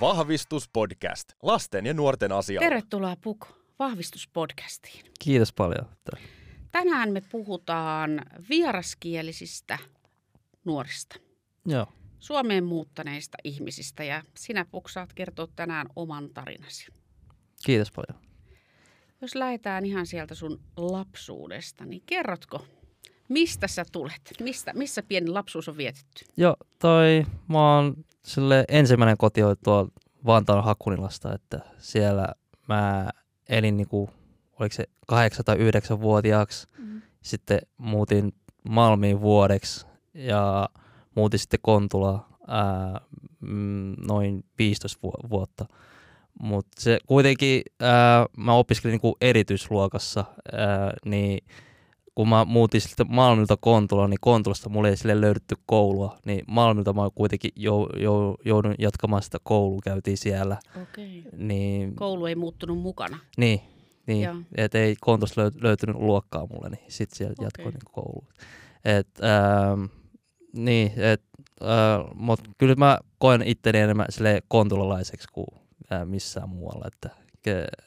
Vahvistuspodcast. Lasten ja nuorten asialla. Tervetuloa Puk vahvistuspodcastiin. Kiitos paljon. Tänään me puhutaan vieraskielisistä nuorista. Joo. Suomeen muuttaneista ihmisistä ja sinä Puk saat kertoa tänään oman tarinasi. Kiitos paljon. Jos lähdetään ihan sieltä sun lapsuudesta, niin kerrotko, mistä sä tulet? Mistä, missä pieni lapsuus on vietetty? Joo, toi, mä oon sille ensimmäinen koti oli tuolla Vantaan Hakunilasta, että siellä mä elin niinku, oliko se 8 tai 9 vuotiaaksi. Mm. Sitten muutin Malmiin vuodeksi ja muutin sitten Kontula ää, mm, noin 15 vu- vuotta. Mutta se kuitenkin, ää, mä opiskelin niinku erityisluokassa, ää, niin kun mä muutin sitten Malmilta Kontulaan, niin Kontulasta mulle ei sille löydetty koulua, niin Malmilta mä kuitenkin jou, jou, joudun jatkamaan sitä koulua, käytiin siellä. Okei. Niin, Koulu ei muuttunut mukana. niin, niin että ei Kontusta löy, löytynyt luokkaa mulle, niin sitten siellä Okei. jatkoin niin kouluun. Et, ähm, niin, et, äh, mutta kyllä mä koen itteni enemmän sille kontulalaiseksi kuin äh, missään muualla, että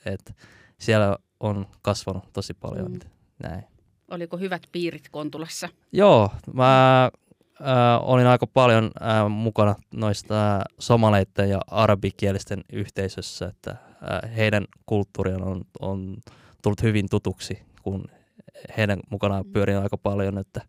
et siellä on kasvanut tosi paljon mm. näin. Oliko hyvät piirit Kontulassa? Joo, mä äh, olin aika paljon äh, mukana noista somaleiden ja arabikielisten yhteisössä, että äh, heidän kulttuuriaan on, on tullut hyvin tutuksi, kun heidän mukanaan pyörin aika paljon, että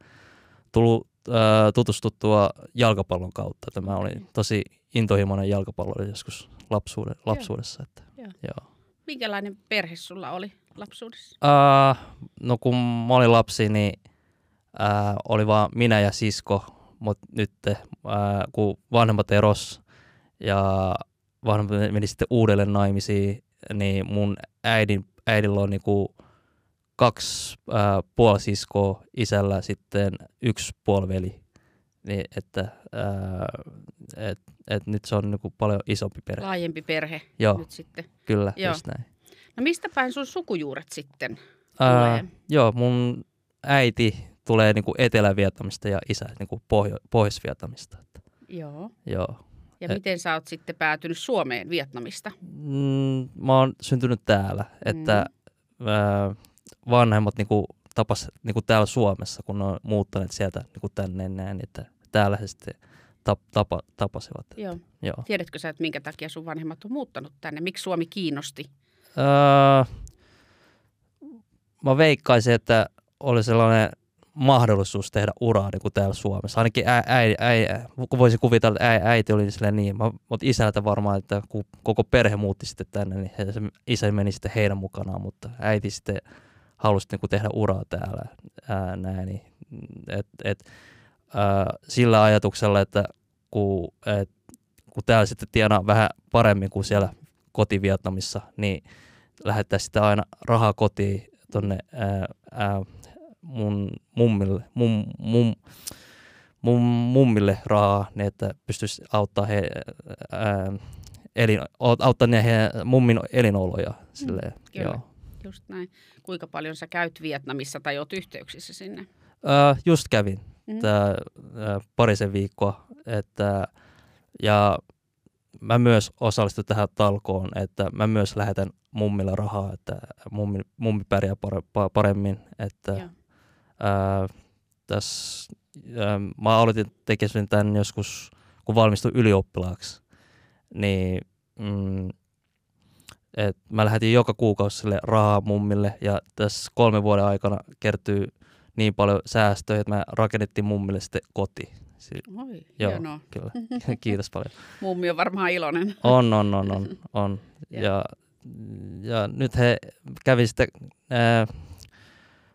tullut äh, tutustuttua jalkapallon kautta. Että mä olin tosi intohimoinen jalkapallo joskus lapsuuden, lapsuudessa. Että, Joo. joo. Minkälainen perhe sulla oli lapsuudessa? Uh, no kun mä olin lapsi, niin uh, oli vaan minä ja sisko, mutta nyt uh, kun vanhemmat eros ja vanhemmat meni sitten uudelleen naimisiin, niin mun äidin, äidillä on niinku kaksi uh, puolisiskoa, isällä sitten yksi puoliveli. Niin, että uh, et, et nyt se on niinku paljon isompi perhe. Laajempi perhe Joo, nyt sitten. kyllä, Joo. just näin. No mistä päin sun sukujuuret sitten Ää, tulee? joo, mun äiti tulee niinku Etelä-Vietnamista ja isä niinku Pohjo- Pohjois-Vietnamista. Että, Joo. joo. Ja Eh. miten sä oot sitten päätynyt Suomeen Vietnamista? Mm, mä oon syntynyt täällä, että ää, vanhemmat niinku tapas niinku täällä Suomessa, kun ne on muuttaneet sieltä niinku tänne näin, että täällä sitten tap, tapa, tapasivat. Joo. Joo. Tiedätkö sä, että minkä takia sun vanhemmat on muuttanut tänne? Miksi Suomi kiinnosti? Öö, mä veikkaisin, että oli sellainen mahdollisuus tehdä uraa niin kuin täällä Suomessa. Ainakin ä, äi, äi, kun voisi kuvitella, että äi, äiti oli silleen niin. Mä, mutta isältä varmaan, että kun koko perhe muutti sitten tänne, niin he, se, isä meni sitten heidän mukanaan, mutta äiti sitten halusi niin kuin tehdä uraa täällä. Ää, näin, niin, et, et, ää, sillä ajatuksella, että kun, et, kun täällä sitten tienaa vähän paremmin kuin siellä koti-Vietnamissa, niin lähettää sitä aina rahaa kotiin tonne ää, ää, mun mummille, mum, mum, mun mummille rahaa, niin että pystyisi auttaa he, ää, elin, auttaa ne heidän mummin elinoloja. Silleen, kyllä. joo. Just näin. Kuinka paljon sä käyt Vietnamissa tai oot yhteyksissä sinne? Ää, just kävin Mm. tää, ää, parisen viikkoa, että, ja mä myös osallistun tähän talkoon, että mä myös lähetän mummille rahaa, että mummi, mummi pärjää pare, pa- paremmin, että Joo. ää, tässä, ää, mä aloitin tekemään tämän joskus, kun valmistuin ylioppilaaksi, niin mm, et mä lähetin joka kuukausi sille rahaa mummille ja tässä kolmen vuoden aikana kertyy niin paljon säästöjä, että mä rakennettiin mummille sitten koti. Si- Oi, Joo. hienoa. kyllä. Kiitos paljon. Mummi on varmaan iloinen. On, on, on, on. on. Joo. Ja, ja nyt he kävi sitten, ää,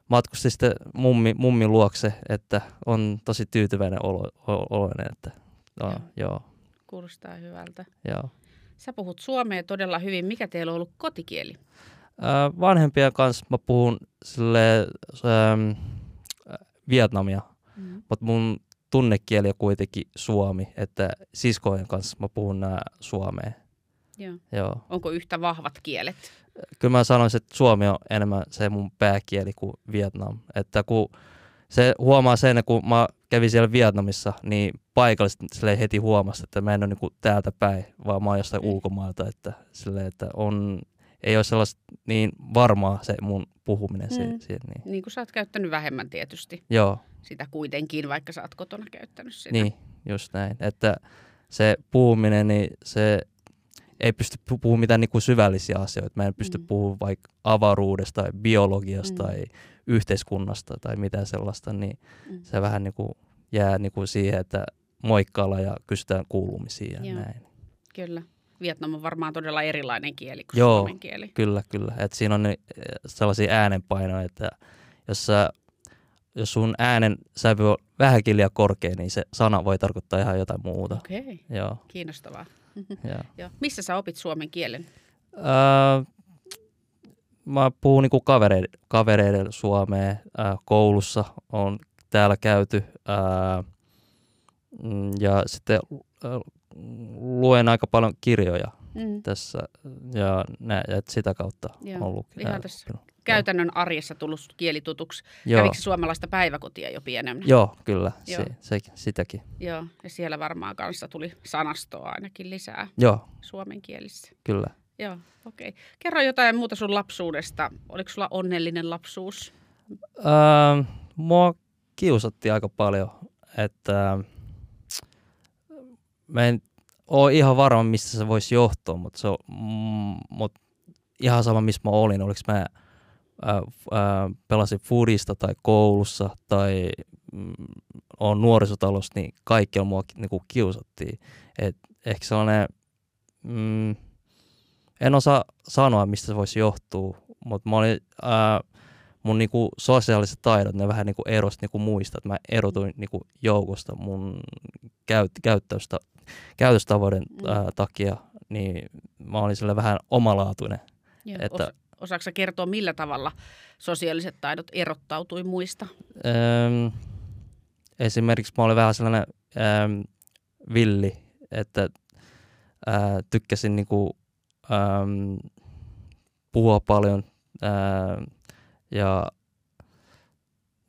matkusti sitten mummi, mummin luokse, että on tosi tyytyväinen olo, oloinen, että no, Joo. joo, Kuulostaa hyvältä. joo. Sä puhut suomea todella hyvin. Mikä teillä on ollut kotikieli? Ää, vanhempien kanssa mä puhun sille ähm, Vietnamia, Mm. mutta mun tunnekieli on kuitenkin suomi, että siskojen kanssa mä puhun nää suomea. Joo. Joo. Onko yhtä vahvat kielet? Kyllä mä sanoisin, että suomi on enemmän se mun pääkieli kuin Vietnam. Että kun se huomaa sen, kun mä kävin siellä Vietnamissa, niin paikalliset silleen heti huomasi, että mä en ole niinku täältä päin, vaan mä oon jostain Mm. ulkomailta, että, silleen, että on, ei ole sellaista niin varmaa se mun puhuminen. Mm. Mm. Siihen, niin. Niin kuin sä oot käyttänyt vähemmän tietysti Joo, sitä kuitenkin, vaikka sä oot kotona käyttänyt sitä. niin, just näin. Että se puhuminen, niin se ei pysty pu- puhumaan mitään niinku syvällisiä asioita. Mä en pysty Mm. puhumaan vaikka avaruudesta tai biologiasta Mm. tai yhteiskunnasta tai mitään sellaista, niin Mm. se vähän niinku jää niinku siihen, että moikkailla ja kysytään kuulumisia ja Joo. näin. Kyllä. Vietnam on varmaan todella erilainen kieli kuin Joo. suomen kieli. Kyllä, kyllä. Et siinä on eh, sellaisia äänenpainoja, että jos, sä, jos sun äänen sävy on vähänkin liian korkea, niin se sana voi tarkoittaa ihan jotain muuta. Okei, okay. Joo, kiinnostavaa. joo. Joo. Missä sä opit suomen kielen? Öö, mä puhun niinku kavereiden, kavereiden suomea ää, koulussa, on täällä käyty ää, mm, ja sitten ää, luen aika paljon kirjoja Mm. tässä ja, nä, ja sitä kautta Joo, on ollut. ihan tässä. Käytännön arjessa tullut kielitutuksi. Joo, Kävikö suomalaista päiväkotia jo pienemmän? joo, kyllä, Joo. Se, se, sitäkin. Joo. Ja siellä varmaan kanssa tuli sanastoa ainakin lisää Joo, suomen kielissä. kyllä. Joo, okei. Okay. Kerro jotain muuta sun lapsuudesta. Oliko sulla onnellinen lapsuus? Öö, mua kiusattiin aika paljon, että mä en ole ihan varma, mistä se voisi johtua, mutta, se on, mm, mut ihan sama, missä mä olin. Oliko mä ää, ää, pelasin foodista tai koulussa tai mm, on nuorisotalossa, niin kaikki on mua ki- niinku kiusattiin. Et ehkä sellainen, mm, en osaa sanoa, mistä se voisi johtua, mutta mä olin, ää, mun niinku sosiaaliset taidot, ne vähän niinku erosi niinku muista, että mä erotuin niinku joukosta mun käyt, käyttäystä, käytöstavoiden Mm. ää, takia, niin mä olin sille vähän omalaatuinen. Joo. Että- Osa, osaatko kertoa, millä tavalla sosiaaliset taidot erottautui muista? Öm, esimerkiksi mä olin vähän sellainen öm, villi, että ää, tykkäsin niinku, äm, puhua paljon ää, ja,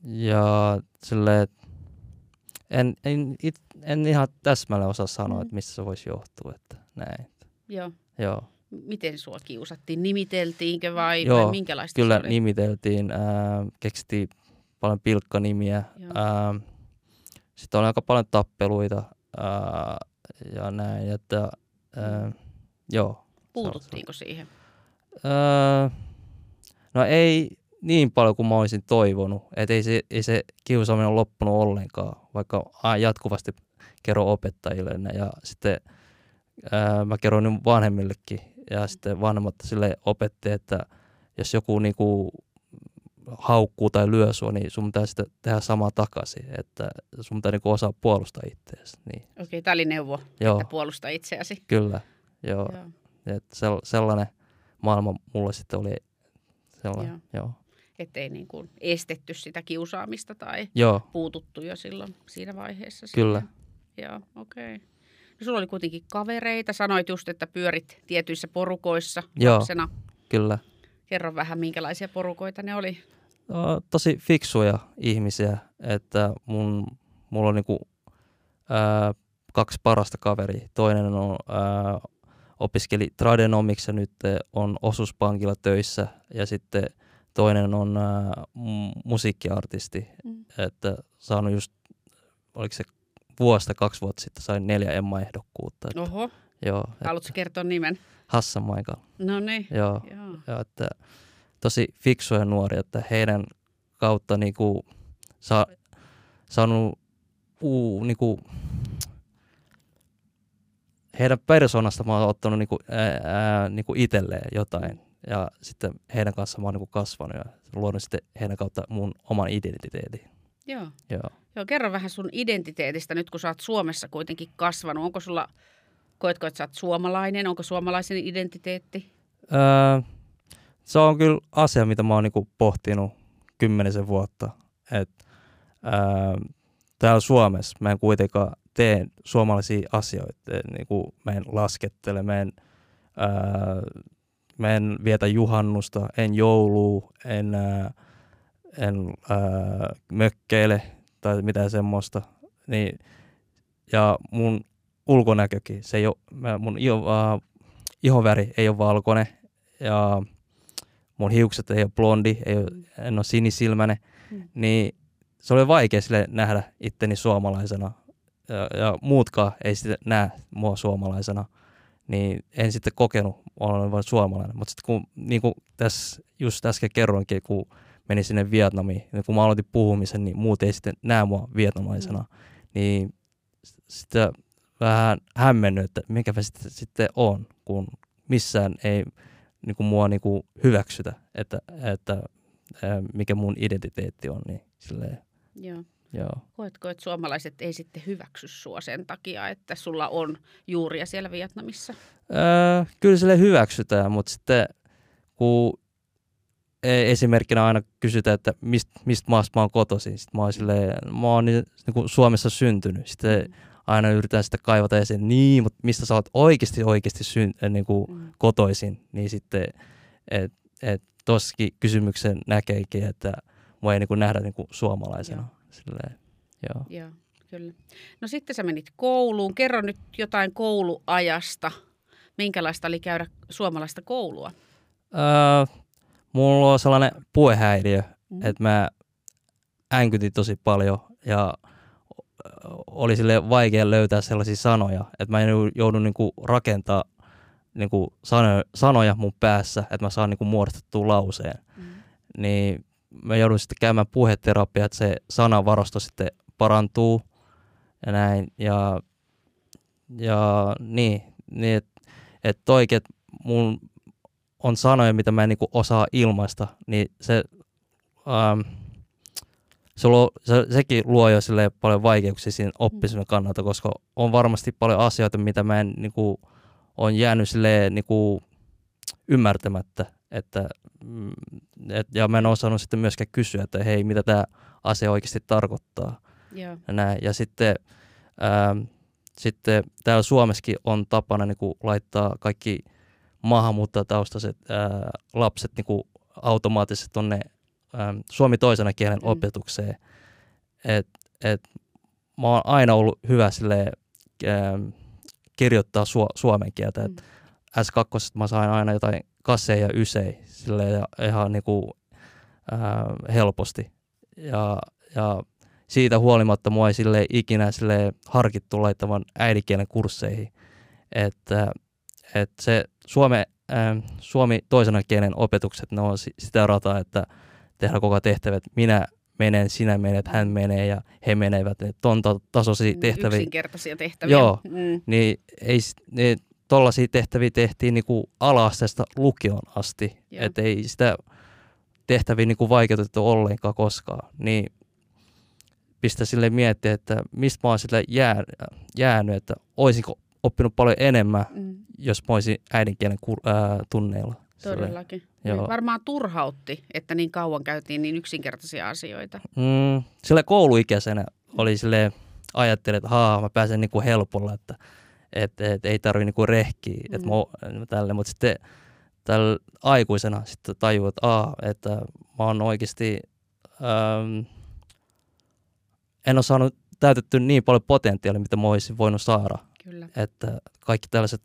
ja silleen, en, en, it, en ihan täsmälleen osaa sanoa, Mm. että mistä se voisi johtua, että näin. Joo. Joo. Miten sua kiusattiin? Nimiteltiinkö vai, Joo, vai minkälaista Kyllä se oli? nimiteltiin, ää, keksittiin paljon pilkkanimiä. Ää, sitten oli aika paljon tappeluita ää, ja näin. Että, ää, joo. Puututtiinko siihen? Ää, no ei niin paljon kuin mä olisin toivonut. Et ei, se, ei se kiusaaminen ole loppunut ollenkaan, vaikka jatkuvasti kerron opettajille. Ja sitten ää, mä kerron nyt vanhemmillekin. Ja sitten vanhemmat sille opetti, että jos joku niinku haukkuu tai lyö sua, niin sun pitää sitten tehdä samaa takaisin. Että sun pitää niinku osaa puolustaa itseäsi. Niin, Okei, okay, tämä oli neuvo, joo, että puolusta itseäsi. kyllä. Joo. Joo. Et sel- sellainen maailma mulle sitten oli sellainen. Joo. Joo. Ettei niin kuin estetty sitä kiusaamista tai Joo, puututtu jo silloin siinä vaiheessa. Kyllä. Siihen. Joo, okei. Okay. No, sulla oli kuitenkin kavereita. Sanoit just, että pyörit tietyissä porukoissa Joo. lapsena. kyllä. Kerro vähän, minkälaisia porukoita ne oli. No, tosi fiksuja ihmisiä, että mun, mulla on niinku, ää, kaksi parasta kaveria. Toinen on ää, opiskeli tradenomics ja nyt on osuuspankilla töissä ja sitten toinen on ää, mu- musiikkiartisti, Mm. että saanut just, oliko se vuosta, kaksi vuotta sitten sain neljä Emma-ehdokkuutta. Että, Oho, joo, haluatko kertoa nimen? Hassan Michael. No niin, Joo, joo. ja että tosi fiksuja nuoria, että heidän kautta niinku saa, saanut uu, niinku, heidän persoonasta mä oon ottanut niinku, ää, ää, niinku itselleen jotain. Ja sitten heidän kanssa mä oon niinku kasvanut ja luonut sitten heidän kautta mun oman identiteetin. Joo. Joo. Joo, kerro vähän sun identiteetistä nyt, kun sä oot Suomessa kuitenkin kasvanut. Onko sulla, koetko, että sä oot suomalainen? Onko suomalaisen identiteetti? Öö, se on kyllä asia, mitä mä oon niinku pohtinut kymmenisen vuotta. Et, öö, täällä Suomessa mä en kuitenkaan tee suomalaisia asioita. Et, niinku, mä en laskettele, mä en, öö, mä en vietä juhannusta, en joulua, en, öö, en öö, mökkeile tai mitään semmoista. Niin, ja mun ulkonäkökin, se ei ole, mä- mun iho, uh, ihoväri ei ole valkoinen ja mun hiukset ei ole blondi, ei ole, en ole sinisilmäinen, Mm. niin se oli vaikea sille nähdä itteni suomalaisena ja, ja muutkaan ei sitten näe mua suomalaisena, niin en sitten kokenut olen vain suomalainen. Mutta sitten kun niin kuin tässä just äsken kerroinkin, kun menin sinne Vietnamiin, niin kun mä aloitin puhumisen, niin muut ei sitten näe mua vietnamaisena, mm. niin sitä vähän hämmennyt, että mikä mä sitten, sitten on, kun missään ei niin kuin mua niin kuin hyväksytä, että, että mikä mun identiteetti on, niin silleen, Joo. Joo. Koetko, että suomalaiset ei sitten hyväksy sua sen takia, että sulla on juuria siellä Vietnamissa? Öö, kyllä sille hyväksytään, mutta sitten kun e- esimerkkinä aina kysytään, että mistä mist maasta mä oon kotoisin, sitten mä oon silleen, mä oon niin, niin kuin Suomessa syntynyt. Sitten aina yritetään sitä kaivata esiin, niin, mutta mistä sä oot oikeasti oikeasti syn, äh, niin kuin Mm. kotoisin, niin sitten et, et tossakin kysymyksen näkeekin, että mua ei niin kuin nähdä niin kuin suomalaisena. Silleen, joo. Joo, kyllä. No sitten sä menit kouluun. Kerro nyt jotain kouluajasta. Minkälaista oli käydä suomalaista koulua? Öö, mulla on sellainen puhehäiriö, Mm. että mä änkytin tosi paljon ja oli sille vaikea löytää sellaisia sanoja, että mä jou- joudun niinku rakentaa niinku sanoja, sanoja mun päässä, että mä saan niinku muodostettua lauseen. Mm. Niin mä joudun sitten käymään puheterapiaa, että se sanavarasto sitten parantuu ja näin. Ja, ja niin, niin että et toikin, että mun on sanoja, mitä mä en niinku osaa ilmaista, niin se, ähm, se, luo, se sekin luo jo paljon vaikeuksia siinä oppimisen kannalta, koska on varmasti paljon asioita, mitä mä en niinku, on jäänyt silleen niinku, ymmärtämättä. Että, mm, et, ja mä en osannut sitten myöskään kysyä, että hei, mitä tämä asia oikeasti tarkoittaa Joo. ja näin. Ja sitten, ähm, sitten täällä Suomessakin on tapana niin kuin laittaa kaikki maahanmuuttajataustaiset ää, lapset niin kuin automaattisesti tuonne ähm, suomi toisena kielen Mm. opetukseen. Et, et, mä oon aina ollut hyvä sille, ähm, kirjoittaa su- suomen kieltä. Et S2 mä sain aina jotain kasseja ja ysei sille ja ihan niin kuin, ää, helposti. Ja, ja siitä huolimatta mua ei sille ikinä sille harkittu laittavan äidinkielen kursseihin. Että, että se Suome, ää, suomi toisena kielen opetukset, ne on si- sitä rataa, että tehdään koko tehtävät. Minä menen, sinä menet, hän menee ja he menevät. Ne ta- tasoisia tehtäviä Yksinkertaisia tehtäviä. Joo. Mm. niin ei, ne, tollaisia tehtäviä tehtiin niinku ala-asteesta lukion asti. Että ei sitä tehtäviä niinku vaikeutettu ollenkaan koskaan. Niin pistä sille miettiä, että mistä mä oon sille jää, jäänyt, että olisinko oppinut paljon enemmän, Mm. jos mä olisin äidinkielen kur, ää, tunneilla. Todellakin. Joo. Varmaan turhautti, että niin kauan käytiin niin yksinkertaisia asioita. Mm, sillä kouluikäisenä oli sille ajattelin, että haa, mä pääsen niinku helpolla, että et, et, ei tarvi niinku rehkiä, mm. että mä, tälle, mutta sitten tällä aikuisena sitten tajuu, että, aa, että mä oon oikeasti, äm, en ole saanut täytetty niin paljon potentiaalia, mitä mä olisin voinut saada, Kyllä. että kaikki tällaiset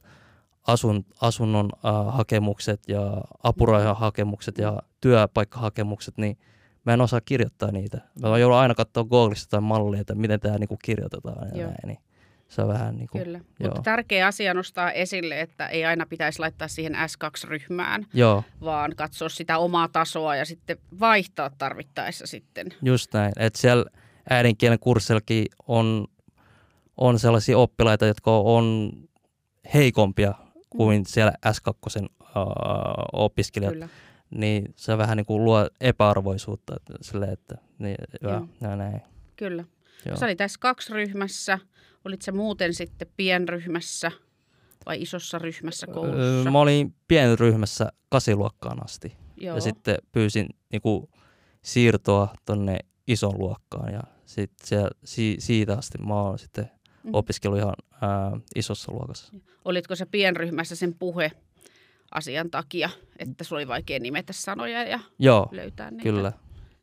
asun, asunnon äh, hakemukset ja apurahan hakemukset ja työpaikkahakemukset, niin mä en osaa kirjoittaa niitä. Mä joudun aina katsoa Googlista tai mallia, että miten tämä niinku kirjoitetaan ja Joo. näin, niin se on vähän niin kuin, Kyllä. joo. Mutta tärkeä asia nostaa esille, että ei aina pitäisi laittaa siihen S2-ryhmään, joo, vaan katsoa sitä omaa tasoa ja sitten vaihtaa tarvittaessa sitten. just näin. Että siellä äidinkielen kurssillakin on, on sellaisia oppilaita, jotka on heikompia kuin siellä S2 uh, opiskelijat. Kyllä. niin se vähän niin kuin luo epäarvoisuutta sille, että niin, Joo. ja, ja näin. Kyllä. Joo. Sä olit tässä kaksi ryhmässä. Olit sä muuten sitten pienryhmässä vai isossa ryhmässä koulussa? Öö, Mä olin pienryhmässä kasiluokkaan asti Joo. ja sitten pyysin niin kuin siirtoa tonne ison luokkaan ja sit se, si, siitä asti mä oon sitten Mhm. opiskellut ihan ää, isossa luokassa. Olitko se pienryhmässä sen puhe asian takia, että sulla oli vaikea nimetä sanoja ja Joo, löytää niitä? kyllä.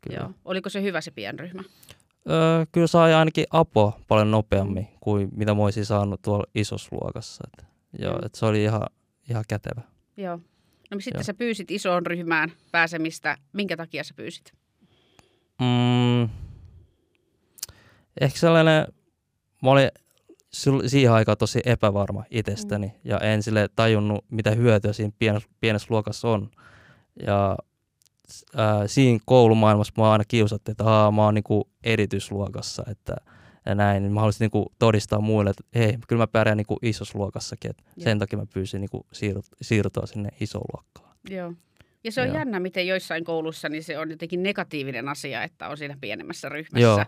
kyllä. Joo. Oliko se hyvä se pienryhmä? Öö, kyllä sai ainakin apua paljon nopeammin kuin mitä mä olisin saanut tuolla isossa luokassa. Et, joo, Mm. et se oli ihan, ihan kätevä. Joo. No sitten Joo. sä pyysit isoon ryhmään pääsemistä. Minkä takia sä pyysit? Mm, ehkä sellainen, mä olin siihen aikaan tosi epävarma itsestäni mm. ja en sille tajunnut, mitä hyötyä siinä pienessä, pienessä luokassa on. Ja ää, siinä koulumaailmassa mä aina kiusattiin, että Aa, mä oon niinku erityisluokassa, että ja näin, niin mä haluaisin niinku todistaa muille, että hei, kyllä mä pärjään niinku isossa luokassakin, että Joo. sen takia mä pyysin niinku siirryt- siirtyä sinne isoon luokkaan. Joo. Ja se on Joo. jännä, miten joissain koulussa niin se on jotenkin negatiivinen asia, että on siinä pienemmässä ryhmässä. Joo.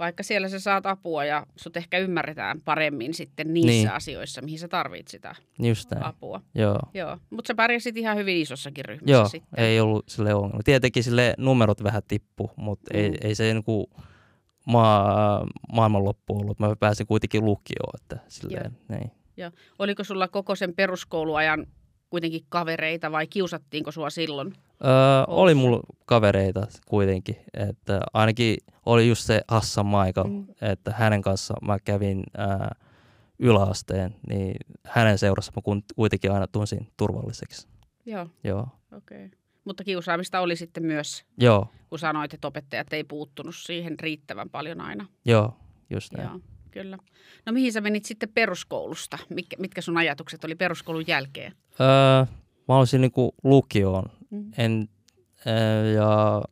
Vaikka siellä sä saat apua ja sut ehkä ymmärretään paremmin sitten niissä Niin. asioissa, mihin sä tarvit sitä Just näin, apua. joo. Joo, mutta sä pärjäsit ihan hyvin isossakin ryhmässä Joo, sitten. ei ollut sille ongelma. Tietenkin sille numerot vähän tippu, mutta mm. ei, ei se niinku maa, maailmanloppu ollut. Mä pääsin kuitenkin lukioon, että silleen, niin. Oliko sulla koko sen peruskouluajan kuitenkin kavereita vai kiusattiinko sua silloin? Öö, oli mulla kavereita kuitenkin, että ainakin oli just se Hassan Michael, Mm. että hänen kanssa mä kävin ää, yläasteen, niin hänen seurassa mä kuitenkin aina tunsin turvalliseksi. Joo, Joo, okei. Okay. Mutta kiusaamista oli sitten myös, joo, kun sanoit, että opettajat ei puuttunut siihen riittävän paljon aina. joo, just näin. Joo, kyllä. No mihin sä menit sitten peruskoulusta? Mitkä, mitkä sun ajatukset oli peruskoulun jälkeen? Öö, mä olisin niinku lukioon. Mm. En, öö, ja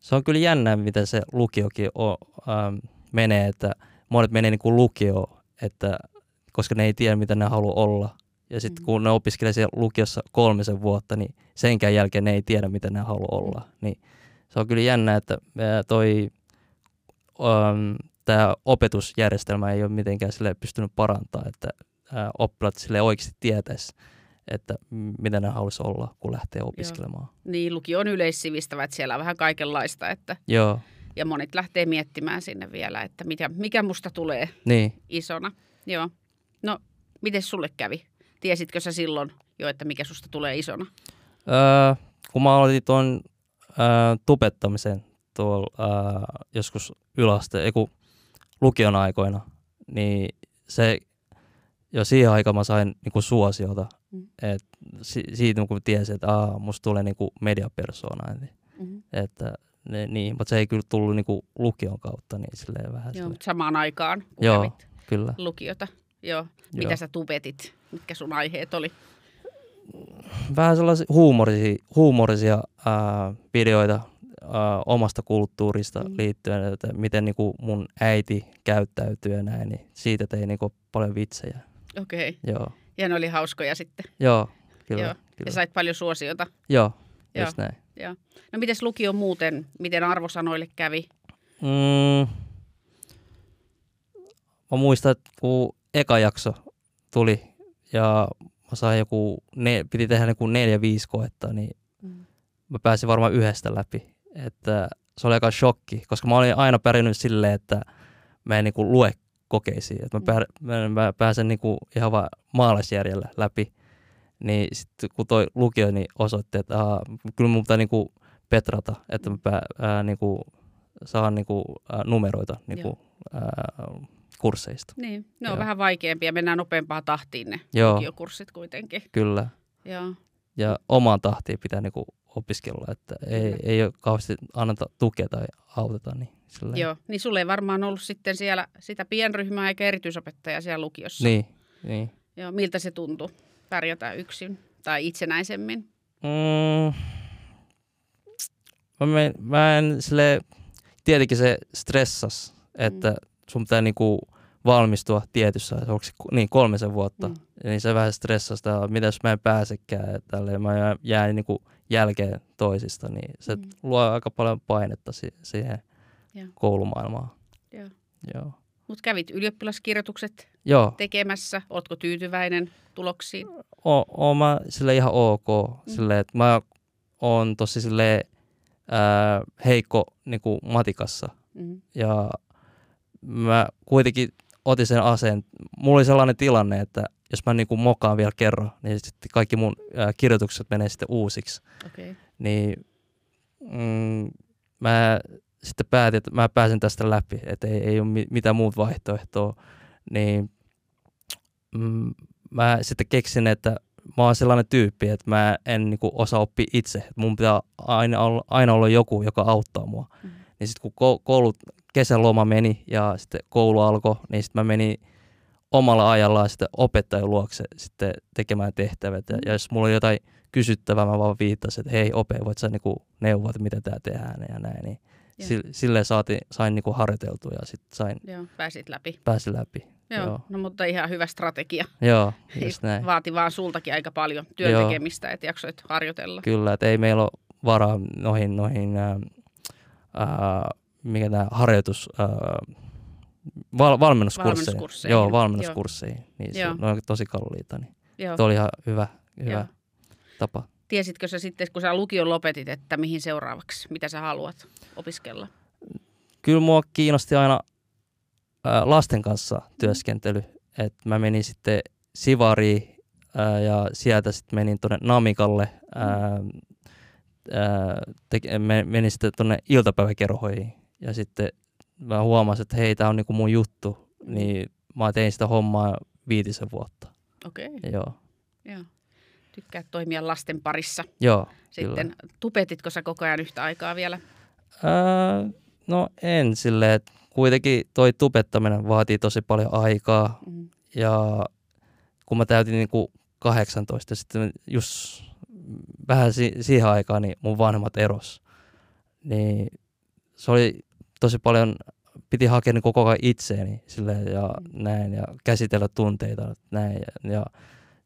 se on kyllä jännä, miten se lukiokin o, ähm, menee, että monet menee niinku lukioon, että, koska ne ei tiedä, mitä ne haluaa olla. Ja sitten Mm. kun ne opiskelee siellä lukiossa kolmisen vuotta, niin senkään jälkeen ne ei tiedä, mitä ne haluaa olla. Niin se on kyllä jännä, että ää, toi ähm, tämä opetusjärjestelmä ei ole mitenkään sille pystynyt parantamaan, että ää, oppilaat sille oikeasti tietäisi, että m- mitä ne haluaisi olla, kun lähtee opiskelemaan. Niin, lukio on yleissivistävä, että siellä on vähän kaikenlaista. Että, Joo, ja monet lähtee miettimään sinne vielä, että mikä, mikä musta tulee niin. isona. Joo. No, miten sulle kävi? Tiesitkö sä silloin jo, että mikä susta tulee isona? Öö, kun mä aloitin tuon öö, tubettamisen tuolla öö, joskus yläaste, ei kun lukion aikoina, niin se jo siihen aikaan mä sain niinku suosiota. Mm. Et si- siitä kun tiesin, että aa, musta tulee niinku mediapersona. Niin, Mm-hmm. että, ne, niin, mutta se ei kyllä tullut niinku lukion kautta, niin silleen vähän Joo, silleen, mutta samaan aikaan, kun Joo. kyllä. lukiota. Joo. Mitä Joo. sä tubetit? Mitkä sun aiheet oli? vähän sellaisia huumorisia, huumorisia ää, videoita ää, omasta kulttuurista Mm. mm. liittyen, että miten niinku mun äiti käyttäytyy ja näin, niin siitä tein niinku paljon vitsejä. Okei. Okay. Joo, Ja ne oli hauskoja sitten. joo, kyllä. Joo. kyllä. Ja sait paljon suosiota. Joo, Joo. just näin. Joo. No mites lukio muuten? Miten arvosanoille kävi? Mm, mä muistan, että kun eka jakso tuli ja mä sain joku, ne, piti tehdä joku neljä viisi koetta, niin Mm. mä pääsin varmaan yhdestä läpi. Että se oli aika shokki, koska mä olin aina pärjännyt silleen, että mä en niinku lue kokeisiin. Että mä, pär, mä, mä pääsen niinku ihan vaan maalaisjärjellä läpi. Niin sitten kun toi lukio niin osoitti, että aha, kyllä mun pitää niinku petrata, että mä pää, ää, niinku, saan niinku, ää, numeroita niinku, ää, kursseista. Niin, ne on Joo. vähän vaikeampia. Mennään nopeampaa tahtiin ne Joo. lukiokurssit kuitenkin. Kyllä. Joo. Ja omaan tahtiin pitää niinku opiskella, että ei, ei ole kauheasti anneta tukea tai auteta. Niin, sillä Joo, niin sulle ei varmaan ollut sitten siellä sitä pienryhmää eikä erityisopettajaa siellä lukiossa. Niin, niin. Joo, miltä se tuntui pärjätä yksin tai itsenäisemmin? Mm, mä, men, mä en sille, tietenkin se stressas, että Mm. sun pitää niinku valmistua tietyssä, onko se niin kolmisen vuutta, Mm. niin se vähän stressasta, mitä jos mä en pääsekään, että mä jään, niinku jälkeen toisista, niin se Mm. mm. luo aika paljon painetta si- siihen Joo. koulumaailmaan. Joo. Joo. Mutta kävit ylioppilaskirjoitukset Joo, tekemässä. Ootko tyytyväinen tuloksiin? o, oon mä sille ihan ok, Mm. sille, että mä oon tosi sille ää, heikko niinku matikassa Mm. ja mä kuitenkin otin sen aseen. Mulla oli sellainen tilanne, että jos mä niinku mokaan vielä kerran, niin sitten kaikki mun ää, kirjoitukset menee sitten uusiksi. Okay. Niin mm, mä sitten päätin, että mä pääsen tästä läpi, että ei, ei ole mitään muut vaihtoehtoa, niin mm, mä sitten keksin, että mä oon sellainen tyyppi, että mä en niin kuin, osaa oppia itse. Mun pitää aina olla, aina olla joku, joka auttaa mua. Mm. Niin sitten kun koulut, kesäloma meni ja sitten koulu alkoi, niin sitten mä menin omalla ajallaan sitten opettajan luokse sitten tekemään tehtävät. Ja, ja jos mulla oli jotain kysyttävää, mä vaan viittasin, että hei Ope, voit sä niinku neuvoa, että miten tämä tehdään ja näin. Niin silleen saati, sain niinku harjoiteltua ja sitten sain... Joo, pääsit läpi. Pääsin läpi. Joo, Joo, no mutta ihan hyvä strategia. Joo, just näin. Vaati vaan sultakin aika paljon työn tekemistä, että jaksoit harjoitella. Kyllä, että ei meillä ole varaa noihin, noihin ää, ää, mikä tämä harjoitus, ää, val, valmennuskursseihin. valmennuskursseihin. Joo, valmennuskursseihin. Joo. Niin Joo. Se, ne on tosi kalliita. Niin Joo. Tuo oli ihan hyvä, hyvä Joo. tapa. Tiesitkö sä sitten, kun sä lukion lopetit, että mihin seuraavaksi, mitä sä haluat opiskella? Kyllä mua kiinnosti aina ää, lasten kanssa työskentely. Et mä menin sitten Sivariin ää, ja sieltä sitten menin tuonne Namikalle. Ää, ää, te, menin sitten tuonne iltapäiväkerhoihin ja sitten mä huomasin, että hei, tämä on niinku mun juttu. Niin mä tein sitä hommaa viitisen vuotta. Okei. Okay. Joo. Joo. Tykkää toimia lasten parissa. Joo, Sitten kyllä. tupetitko sä koko ajan yhtä aikaa vielä? Ää, no en silleen, kuitenkin toi tubettaminen vaatii tosi paljon aikaa. Mm. Ja kun mä täytin niin kuin 18, sitten just vähän si- siihen aikaan niin mun vanhemmat eros. Niin se oli tosi paljon, piti hakea niin koko ajan itseeni sille ja mm. näin ja käsitellä tunteita näin. Ja, ja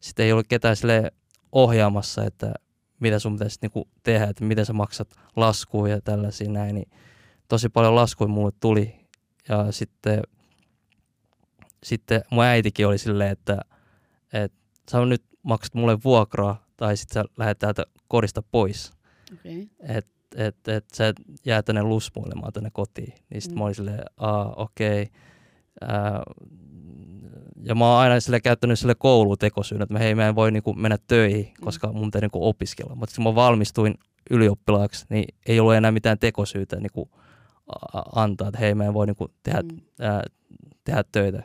sitten ei ollut ketään sille ohjaamassa, että mitä sun pitäisi niinku tehdä, että miten sä maksat laskuja ja tällaisia näin. Niin tosi paljon laskuja mulle tuli ja sitten, sitten mun äitikin oli silleen, että, että sä nyt maksat mulle vuokraa tai sitten sä lähdet täältä kodista pois. Okay. Että et, et sä jää tänne lusmuilemaan tänne kotiin. Niin sitten mm. mä olin silleen, okei. Okay. Ja mä oon aina sille käyttänyt sille koulutekosyyn, että mä, hei, mä en voi niinku mennä töihin, mm. koska mun pitää niinku opiskella. Mutta kun mä valmistuin ylioppilaaksi, niin ei ollut enää mitään tekosyytä niinku antaa, että hei, mä en voi niinku tehdä, mm. ää, tehdä töitä.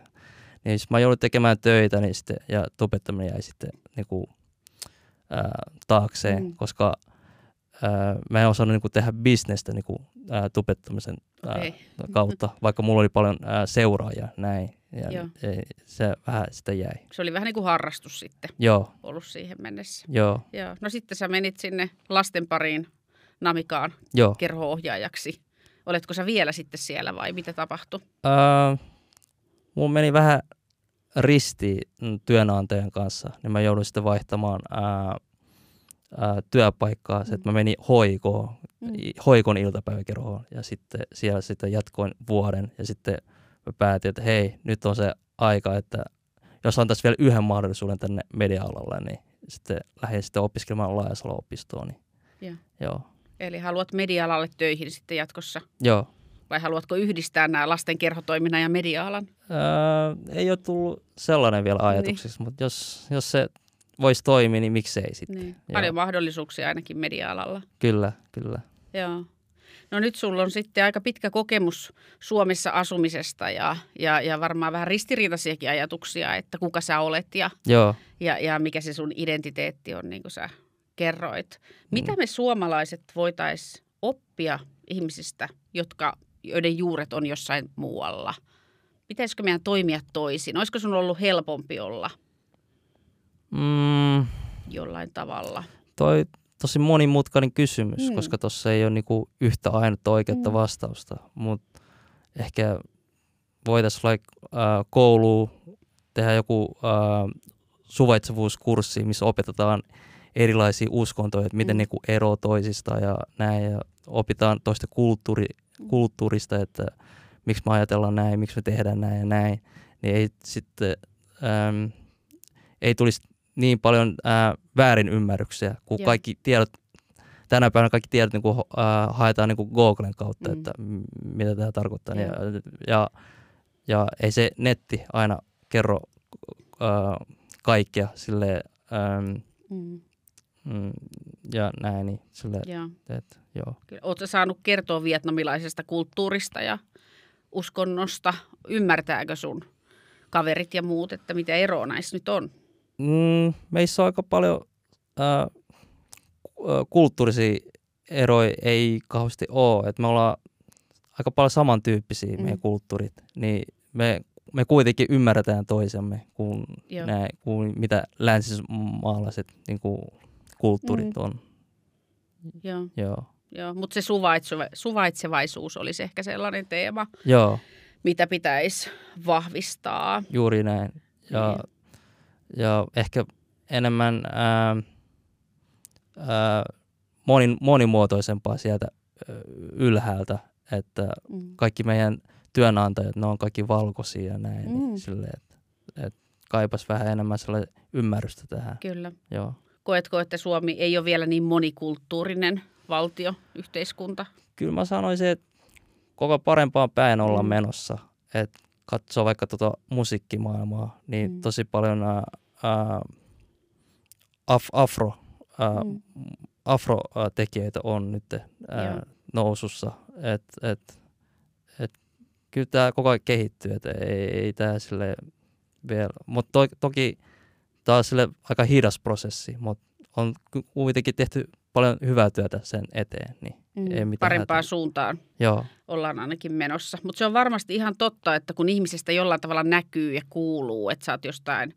Niin mä joudun tekemään töitä niin sitten, ja tubettaminen jäi sitten niinku, ää, taakseen, mm. koska – ää, mä en osannut niinku tehdä bisnestä niinku, ää, tubettamisen ää, okay. kautta, vaikka mulla oli paljon ää, seuraajia näin. Ja ei, se vähän sitä jäi. Se oli vähän niin kuin harrastus sitten Joo. ollut siihen mennessä. Joo. Joo. No sitten sä menit sinne lasten pariin Namikaan Joo. kerho-ohjaajaksi. Oletko sä vielä sitten siellä vai mitä tapahtui? Öö, mulla meni vähän risti työnantajan kanssa, niin mä joudun sitten vaihtamaan ää, ää, työpaikkaa, se, että mä menin hoikoon, mm. hoikon iltapäiväkerhoon ja sitten siellä sitten jatkoin vuoden ja sitten mä päätin, että hei, nyt on se aika, että jos antaisi vielä yhden mahdollisuuden tänne media-alalle, niin sitten lähdin sitten opiskelemaan Laajasalo-opistoon. Niin, ja. joo. Eli haluat media-alalle töihin sitten jatkossa? Joo. Vai haluatko yhdistää nämä lasten kerhotoiminnan ja media-alan? Öö, ei ole tullut sellainen vielä ajatuksiksi, niin. mutta jos, jos se voisi toimia, niin miksei sitten. Niin. Paljon mahdollisuuksia ainakin media-alalla. Kyllä, kyllä. Joo. No nyt sulla on sitten aika pitkä kokemus Suomessa asumisesta ja, ja, ja varmaan vähän ristiriitaisiakin ajatuksia, että kuka sä olet ja, Joo. ja, ja mikä se sun identiteetti on, niin kuin sä kerroit. Mitä mm. me suomalaiset voitaisiin oppia ihmisistä, jotka, joiden juuret on jossain muualla? Pitäisikö meidän toimia toisin? Olisiko sun ollut helpompi olla Mm, jollain tavalla? Toi tosi monimutkainen kysymys, mm. koska tuossa ei ole niinku yhtä ainutta oikeutta mm. vastausta, mutta ehkä voitaisiin like, äh, kouluun tehdä joku äh, suvaitsevuuskurssi, missä opetetaan erilaisia uskontoja, että miten mm. niinku ero toisista ja näin, ja opitaan toista kulttuuri, mm. kulttuurista, että miksi me ajatellaan näin, miksi me tehdään näin ja näin, niin ei sitten ähm, ei tulisi niin paljon ää, väärinymmärryksiä, kun Joo. kaikki tiedot, tänä päivänä kaikki tiedot niin kuin, ää, haetaan niin kuin Googlen kautta, mm. että m- mitä tämä tarkoittaa. Ja, ja, ja ei se netti aina kerro ää, kaikkea sille, ää, mm. mm, ja näin, niin sille, Joo. että joo. Oletko saanut kertoa vietnamilaisesta kulttuurista ja uskonnosta? Ymmärtääkö sun kaverit ja muut, että mitä eroa näissä nyt on? Mm, meissä on aika paljon äh, kulttuurisia eroja ei kauheasti ole. Et me ollaan aika paljon samantyyppisiä mm. meidän kulttuurit, niin me, me kuitenkin ymmärretään toisemme kuin, näin, kuin mitä länsimaalaiset niin kuin, kulttuurit mm. on. Joo. Joo. Joo, mutta se suvaitseva, suvaitsevaisuus olisi ehkä sellainen teema, Joo. mitä pitäisi vahvistaa. Juuri näin. Ja, niin. Ja ehkä enemmän ää, ää, moni, monimuotoisempaa sieltä ylhäältä, että mm. kaikki meidän työnantajat, ne on kaikki valkoisia ja näin, niin mm. niin sille, että, että kaipas vähän enemmän ymmärrystä tähän. Kyllä. Joo. Koetko, että Suomi ei ole vielä niin monikulttuurinen valtio, yhteiskunta? Kyllä mä sanoisin, että koko parempaan päin olla mm. menossa. Että katsoo vaikka tuota musiikkimaailmaa, niin mm. tosi paljon ää, af, afro, ää, mm. afrotekijöitä on nyt ää, nousussa. Et, et, et, kyllä tämä koko ajan kehittyy, että ei, ei tämä sille vielä, mutta to, toki tämä on sille aika hidas prosessi, mutta on kuitenkin tehty paljon hyvää työtä sen eteen. Niin mm, ei mitään parempaan hätä. suuntaan Joo. ollaan ainakin menossa. Mutta se on varmasti ihan totta, että kun ihmisestä jollain tavalla näkyy ja kuuluu, että sä oot jostain,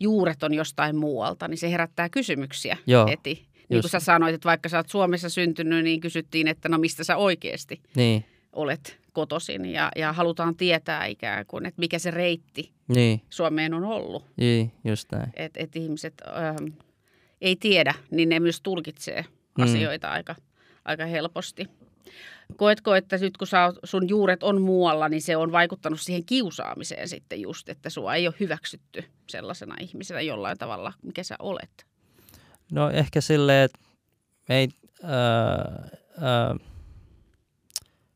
juuret on jostain muualta, niin se herättää kysymyksiä Joo. heti. Niin Just. kuin sä sanoit, että vaikka sä oot Suomessa syntynyt, niin kysyttiin, että no mistä sä oikeasti niin. olet kotosin. Ja, ja halutaan tietää ikään kuin, että mikä se reitti niin. Suomeen on ollut. Niin, just näin. Että et ihmiset ähm, ei tiedä, niin ne myös tulkitsee mm. asioita aika, aika helposti. Koetko, että nyt kun sä, sun juuret on muualla, niin se on vaikuttanut siihen kiusaamiseen sitten just, että sua ei ole hyväksytty sellaisena ihmisenä jollain tavalla, mikä sä olet? No ehkä silleen, että meit, äh, äh,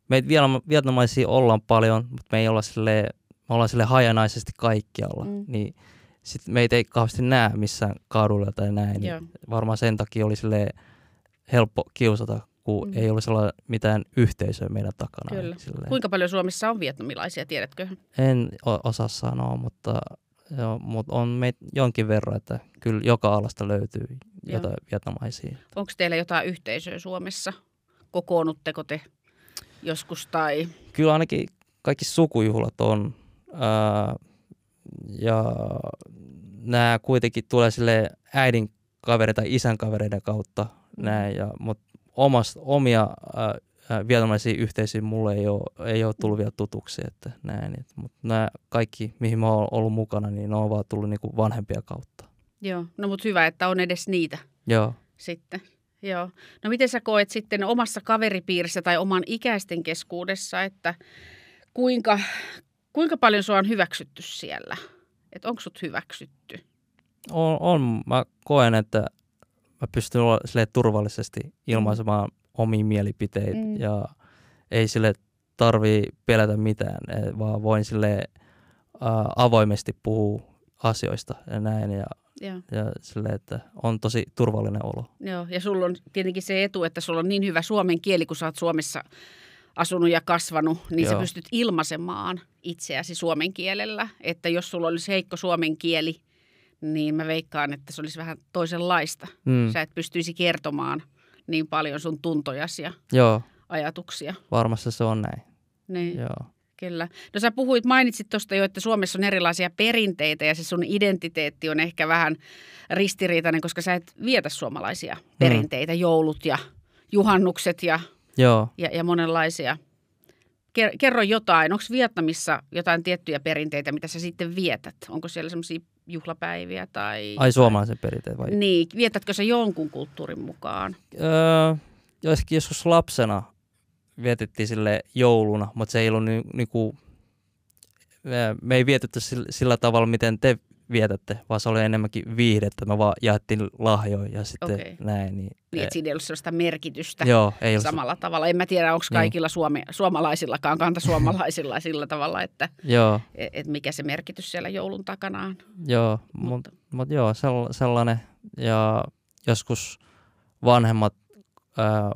meitä vietnamaisia ollaan paljon, mutta me ei olla silleen, me ollaan sille hajanaisesti kaikkialla, mm. niin sit meitä ei kauheasti näe missään kadulla tai näin. Niin varmaan sen takia oli sille helppo kiusata, kun mm. ei ole sellainen mitään yhteisöä meidän takana. Kyllä. Kuinka paljon Suomessa on vietnamilaisia, tiedätkö? En osaa sanoa, mutta, joo, mutta on meitä jonkin verran, että kyllä joka alasta löytyy joo. jotain vietnamaisia. Onko teillä jotain yhteisöä Suomessa? Kokoonnutteko te joskus tai? Kyllä ainakin kaikki sukujuhlat on. Ää, ja nämä kuitenkin tulee sille äidin kavereiden tai isän kavereiden kautta mm. näin, ja, mutta omasta, omia äh, vietnamaisia yhteisöjä mulle ei ole, ei ole tullut vielä tutuksi, että näin, et, mutta nämä kaikki, mihin mä oon ollut mukana, niin ne on vaan tullut niinku vanhempia kautta. Joo, no mutta hyvä, että on edes niitä. Joo. Sitten. Joo. No miten sä koet sitten omassa kaveripiirissä tai oman ikäisten keskuudessa, että kuinka, kuinka paljon sua on hyväksytty siellä? Että onko sut hyväksytty? On, on. Mä koen, että mä pystyn olla turvallisesti ilmaisemaan mm. omia mielipiteitä mm. ja ei sille tarvii pelätä mitään, vaan voin sille äh, avoimesti puhua asioista ja näin ja, ja. ja sille, että on tosi turvallinen olo. Joo, ja sulla on tietenkin se etu, että sulla on niin hyvä suomen kieli, kun sä oot Suomessa asunut ja kasvanut, niin Joo. sä pystyt ilmaisemaan itseäsi suomen kielellä. Että jos sulla olisi heikko suomen kieli, niin mä veikkaan, että se olisi vähän toisenlaista. Mm. Sä et pystyisi kertomaan niin paljon sun tuntojasi ja Joo. ajatuksia. Varmasti se on näin. Niin. Joo. Kyllä. No sä puhuit, mainitsit tuosta jo, että Suomessa on erilaisia perinteitä ja se sun identiteetti on ehkä vähän ristiriitainen, koska sä et vietä suomalaisia mm. perinteitä, mm. joulut ja juhannukset ja Joo. Ja, ja monenlaisia. Kerro jotain, onko Vietnamissa jotain tiettyjä perinteitä, mitä sä sitten vietät? Onko siellä semmoisia juhlapäiviä tai... Ai suomalaisen perinteet vai? Niin, vietätkö sä jonkun kulttuurin mukaan? Öö, joskus lapsena vietettiin sille jouluna, mutta se ei ollut ni, niinku, me ei vietetty sillä, sillä tavalla, miten te vietätte, vaan se oli enemmänkin viihdettä. Me vaan jaettiin lahjoja ja sitten okay. näin. Niin, niin että siinä ei ollut sellaista merkitystä joo, ei samalla ollut. tavalla. En mä tiedä, onko niin. kaikilla niin. suome, suomalaisillakaan, kantasuomalaisilla sillä tavalla, että joo. Et, et mikä se merkitys siellä joulun takana on. Joo, mutta mut, mut joo, sellainen. Ja joskus vanhemmat ää,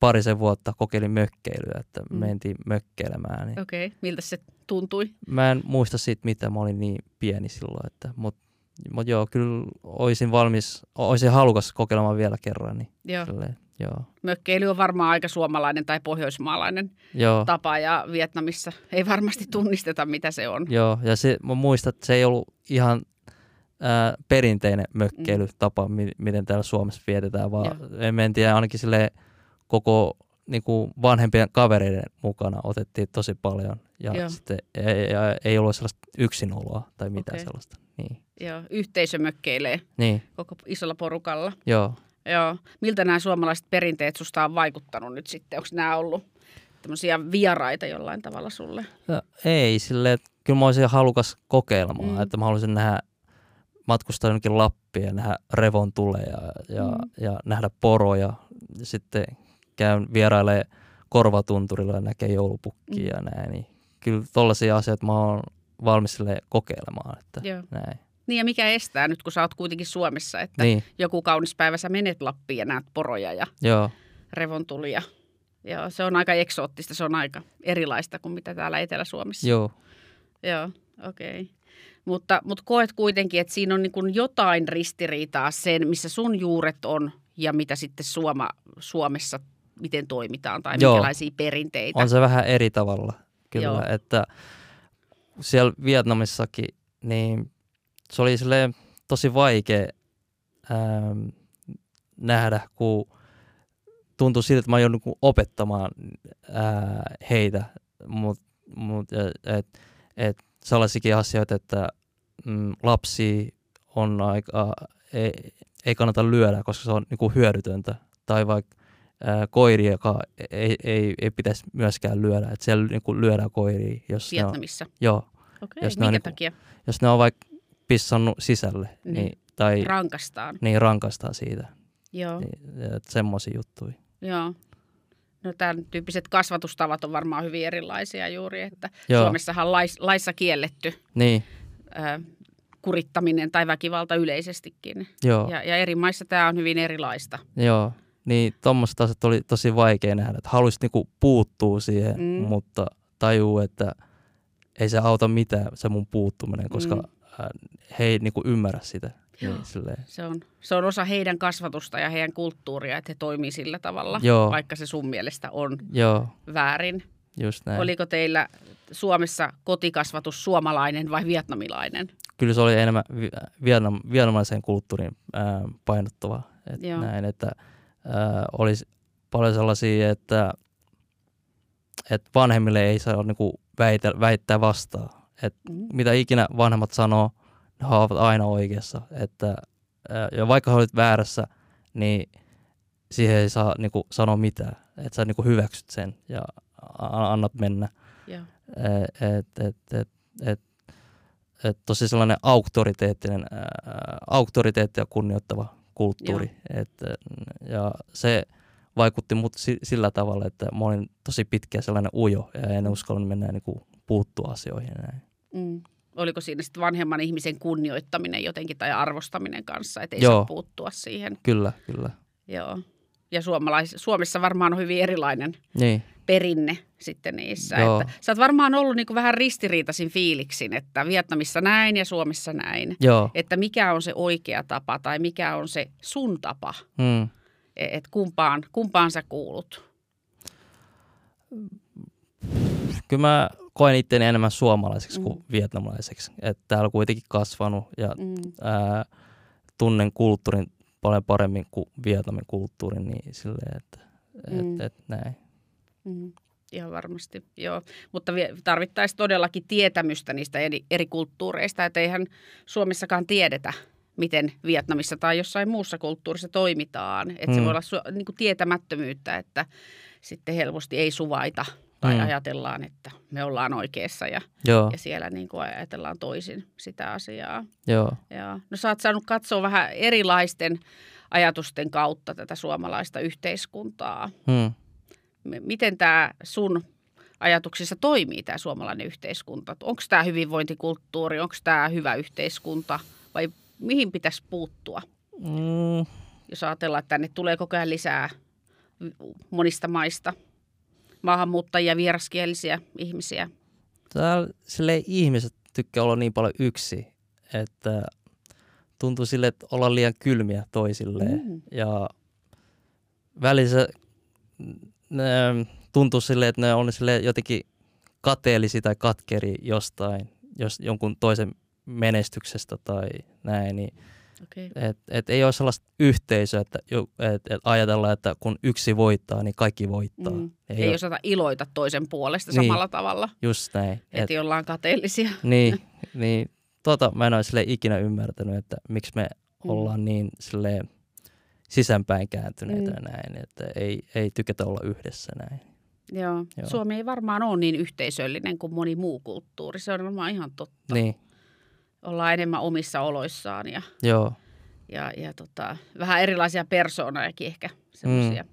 parisen vuotta kokeili mökkeilyä, että Mm. mentiin mökkeilemään. Niin Okei, okay. miltä se tuntui? Mä en muista siitä mitä, mä olin niin pieni silloin, että, mutta mut joo, kyllä olisin valmis, olisin halukas kokeilemaan vielä kerran. Niin Joo. silleen, joo, Mökkeily on varmaan aika suomalainen tai pohjoismaalainen joo, tapa ja Vietnamissa ei varmasti tunnisteta, mitä se on. joo, ja se, mä muistan, että se ei ollut ihan ää, perinteinen mökkeilytapa, mi- miten täällä Suomessa vietetään, vaan me mentiin ainakin sille koko niin kuin vanhempien kavereiden mukana otettiin tosi paljon ja Joo. sitten ei, ja ei ollut sellaista yksinoloa tai mitään Okei. sellaista. Niin, Joo, yhteisö mökkeilee niin koko isolla porukalla. joo. Joo. Miltä nämä suomalaiset perinteet susta on vaikuttanut nyt sitten? Onko nämä ollut tämmöisiä vieraita jollain tavalla sulle? No, ei, sille, että kyllä mä olisin halukas kokeilemaan, Mm. että mä haluaisin nähdä, matkustaa jonnekin Lappiin ja nähdä revon tuleja ja, mm. ja nähdä poroja. Ja sitten käyn vierailee korvatunturilla ja näkee joulupukkia Mm. ja näin. Niin kyllä tollaisia asioita mä oon valmis kokeilemaan, että Joo. näin. Niin ja mikä estää nyt, kun sä oot kuitenkin Suomessa, että Niin, joku kaunis päivä sä menet Lappiin ja näet poroja ja joo, revontulia. Joo, se on aika eksoottista, se on aika erilaista kuin mitä täällä Etelä-Suomessa. joo. Joo, okei. Okay. Mutta, mutta koet kuitenkin, että siinä on niin jotain ristiriitaa sen, missä sun juuret on ja mitä sitten Suoma, Suomessa, miten toimitaan tai Joo. minkälaisia perinteitä. On se vähän eri tavalla kyllä, Joo. Että siellä Vietnamissakin, niin se oli tosi vaikea ähm, nähdä, kun tuntui siltä, että mä joudun niinku opettamaan ää, heitä, mutta mut, et, et sellaisikin asioita, että mm, lapsi on aika, ei, ei kannata lyödä, koska se on niinku hyödytöntä. Tai vaikka ää, koiri, joka ei, ei, ei pitäisi myöskään lyödä. Että siellä niinku lyödään koiria, jos ne on, Vietnamissa. joo, Okei, jos ne minkä on niinku- takia jos ne on vaikka pissannut sisälle, Niin. niin. Niin, tai rankastaan? niin rankastaa siitä. Joo, Niin, semmoisia juttuja. joo. No tämän tyyppiset kasvatustavat on varmaan hyvin erilaisia juuri, että Joo. Suomessahan on lais, laissa kielletty Niin, ää, kurittaminen tai väkivalta yleisestikin. joo, Ja, ja eri maissa tämä on hyvin erilaista. joo. Niin tuommoiset asiat oli tosi vaikea nähdä, että haluaisit niinku puuttua siihen, Mm. mutta tajuu, että ei se auta mitään se mun puuttuminen, koska Mm. mm. he ei niinku ymmärrä sitä. Niin, silleen. Se on, se on osa heidän kasvatusta ja heidän kulttuuria, että he toimii sillä tavalla, Joo. vaikka se sun mielestä on Joo, väärin. just näin. Oliko teillä Suomessa kotikasvatus suomalainen vai vietnamilainen? Kyllä se oli enemmän vi- vietnam, vietnamilaisen kulttuurin ää, painottava. Et Joo. näin, että olisi paljon sellaisia, että, että vanhemmille ei saa niinku väitä, väittää vastaan. Et Mm. mitä ikinä vanhemmat sanoo, ne ovat aina oikeassa. Että, ja vaikka he olit väärässä, niin siihen ei saa niinku sanoa mitään. Että sä niinku hyväksyt sen ja annat mennä. Joo. Et, et, et, et, et tosi sellainen auktoriteettinen, ää, auktoriteettia kunnioittava kulttuuri. Et, ja se vaikutti mut si- sillä tavalla, että mä olin tosi pitkä sellainen ujo ja en uskallannut mennä niinku puuttua asioihin. Näin. Mm. Oliko siinä sitten vanhemman ihmisen kunnioittaminen jotenkin tai arvostaminen kanssa, että ei Joo. saa puuttua siihen? Kyllä, kyllä. Joo. Ja suomalais- Suomessa varmaan on hyvin erilainen Niin, perinne sitten niissä. Joo. Että sä oot varmaan ollut niin vähän ristiriitaisin fiiliksin, että Vietnamissa näin ja Suomessa näin. joo. Että mikä on se oikea tapa tai mikä on se sun tapa, Mm. että kumpaan, kumpaan sä kuulut. Kyllä mä koen itteni enemmän suomalaiseksi Mm. kuin vietnamilaiseksi. Että täällä kuitenkin kasvanut ja Mm. ää, tunnen kulttuurin paljon paremmin kuin Vietnamin kulttuurin, niin silleen, että Mm. et, et, näin. Mm. Ihan varmasti, joo. Mutta tarvittaisiin todellakin tietämystä niistä eri, eri kulttuureista, että eihän Suomessakaan tiedetä, miten Vietnamissa tai jossain muussa kulttuurissa toimitaan. Että se Mm. voi olla su- niin kuin tietämättömyyttä, että sitten helposti ei suvaita tai Mm. ajatellaan, että me ollaan oikeassa ja, Joo, ja siellä niin kuin ajatellaan toisin sitä asiaa. joo. Joo. No sä oot saanut katsoa vähän erilaisten ajatusten kautta tätä suomalaista yhteiskuntaa. Hmm. Miten tämä sun ajatuksissa toimii tämä suomalainen yhteiskunta? Onko tämä hyvinvointikulttuuri, onko tämä hyvä yhteiskunta vai mihin pitäisi puuttua? Mm, jos ajatellaan, että tänne tulee koko ajan lisää monista maista maahanmuuttajia, vieraskielisiä ihmisiä. Täällä silleen ihmiset tykkää olla niin paljon yksi, että tuntuu sille, että ollaan liian kylmiä toisilleen. Mm. Ja välissä ne tuntuu silleen, että ne on sille jotenkin kateellisia tai katkeri jostain, jos jonkun toisen menestyksestä tai näin, niin okay. et, et ei ole sellaista yhteisöä, että et, et ajatellaan, että kun yksi voittaa, niin kaikki voittaa. Mm. Ei, ei ole... osata iloita toisen puolesta niin, samalla tavalla. Just näin. Että et, ollaan kateellisia. Niin, niin tota mä en ole ikinä ymmärtänyt, että miksi me mm. ollaan niin sille sisäänpäin kääntyneitä mm. näin, että ei, ei tykätä olla yhdessä näin. Joo. Joo. Suomi ei varmaan ole niin yhteisöllinen kuin moni muu kulttuuri. Se on varmaan ihan totta. Niin. Ollaan enemmän omissa oloissaan ja, Joo. ja, ja tota, vähän erilaisia persoonajakin ehkä semmoisia mm.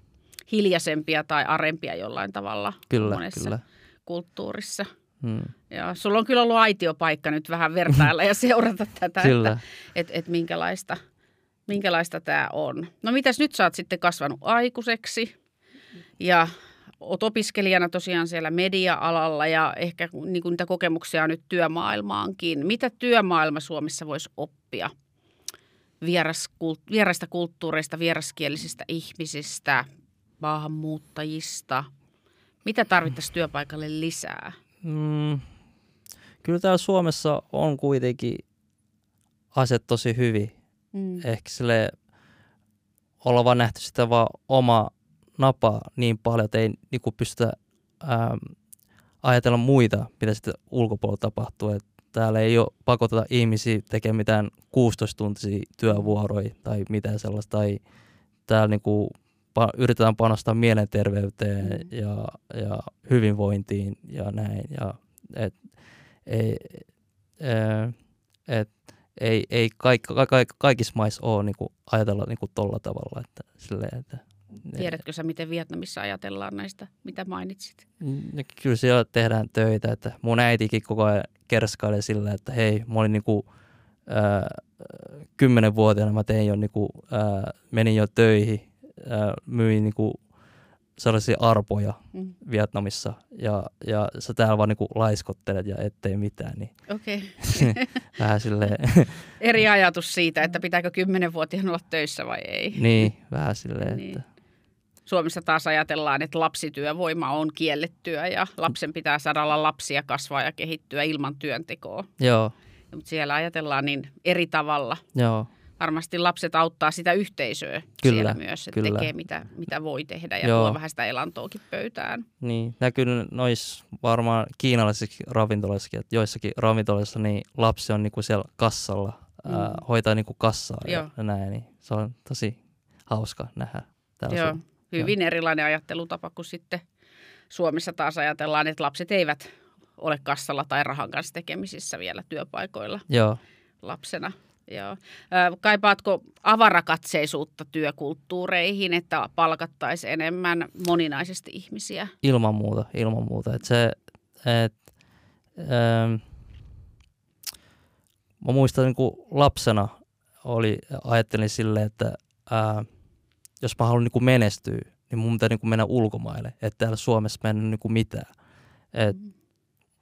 hiljaisempia tai arempia jollain tavalla kyllä, monessa kyllä. kulttuurissa. Hmm. Ja sulla on kyllä ollut aitiopaikka nyt vähän vertailla ja seurata tätä, että et, et minkälaista, minkälaista tämä on. No mitäs nyt sä oot sitten kasvanut aikuiseksi ja oot opiskelijana tosiaan siellä media-alalla ja ehkä niin niitä kokemuksia on nyt työmaailmaankin. Mitä työmaailma Suomessa voisi oppia Vieras, vieraista kulttuureista, vieraskielisistä ihmisistä, maahanmuuttajista? Mitä tarvittaisiin työpaikalle lisää? Mm, kyllä täällä Suomessa on kuitenkin aset tosi hyvin. Mm. Ehkä sille olla vaan nähty sitä vaan oma napa niin paljon, että ei niin pystytä ähm, ajatella muita, mitä sitten ulkopuolella tapahtuu. Et täällä ei ole pakoteta ihmisiä tekemään mitään 16-tuntisia työvuoroja tai mitään sellaista. Tai täällä niin kuin pa- yritetään panostaa mielenterveyteen mm. ja, ja hyvinvointiin ja näin. Ja, et, ei, et, ei, ei kaik, kaik, kaikissa maissa ole niin kuin, ajatella niin kuin tolla tavalla. Että, silleen, että, Tiedätkö sä, miten Vietnamissa ajatellaan näistä, mitä mainitsit? No, kyllä siellä tehdään töitä. Että mun äitikin koko ajan kerskailee sillä, että hei, mä olin niinku, kymmenenvuotiaana, mä tein jo, niinku, ää, menin jo töihin äh, myi niinku sellaisia arpoja mm. Vietnamissa ja, ja sä täällä vaan niinku laiskottelet ja ettei mitään. Niin okay. vähän silleen... Eri ajatus siitä, että pitääkö kymmenenvuotiaan olla töissä vai ei. Niin, vähän silleen, niin. että... Suomessa taas ajatellaan, että lapsityövoima on kiellettyä ja lapsen pitää saada olla lapsia kasvaa ja kehittyä ilman työntekoa. Joo. Mutta siellä ajatellaan niin eri tavalla. Joo varmasti lapset auttaa sitä yhteisöä kyllä, siellä myös, että kyllä. tekee mitä, mitä voi tehdä ja tuo vähän sitä elantoakin pöytään. Niin, näkyy noissa varmaan kiinalaisissa ravintoloissakin, että joissakin ravintoloissa niin lapsi on niinku siellä kassalla, mm. ää, hoitaa niinku kassaa Joo. ja näin, niin se on tosi hauska nähdä. Joo, hyvin Joo. erilainen ajattelutapa kuin sitten Suomessa taas ajatellaan, että lapset eivät ole kassalla tai rahan kanssa tekemisissä vielä työpaikoilla Joo. lapsena. Joo. Kaipaatko avarakatseisuutta työkulttuureihin, että palkattaisiin enemmän moninaisesti ihmisiä? Ilman muuta, ilman muuta. Et se, et, ähm, mä muistan niin kuin lapsena oli, ajattelin silleen, että äh, jos mä haluan niin kuin menestyä, niin mun pitää niin kuin mennä ulkomaille, että täällä Suomessa mennä niin kuin mitään. Et, mm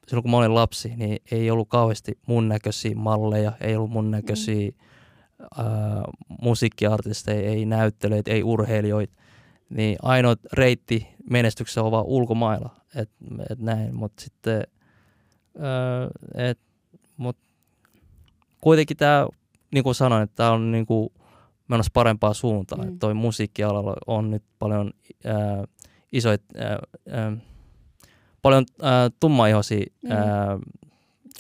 silloin kun mä olin lapsi, niin ei ollut kauheasti mun näköisiä malleja, ei ollut mun näköisiä mm. äh, musiikkiartisteja, ei näyttelijöitä, ei urheilijoita. Niin ainoa reitti menestyksessä on vaan ulkomailla, et, et näin, mutta sitten äh, et, mut kuitenkin tämä, niin kuin sanoin, että tämä on niin kuin menossa parempaa suuntaan. Mm. Toi musiikkialalla on nyt paljon äh, isoja paljon äh, tummaihoisia mm. äh,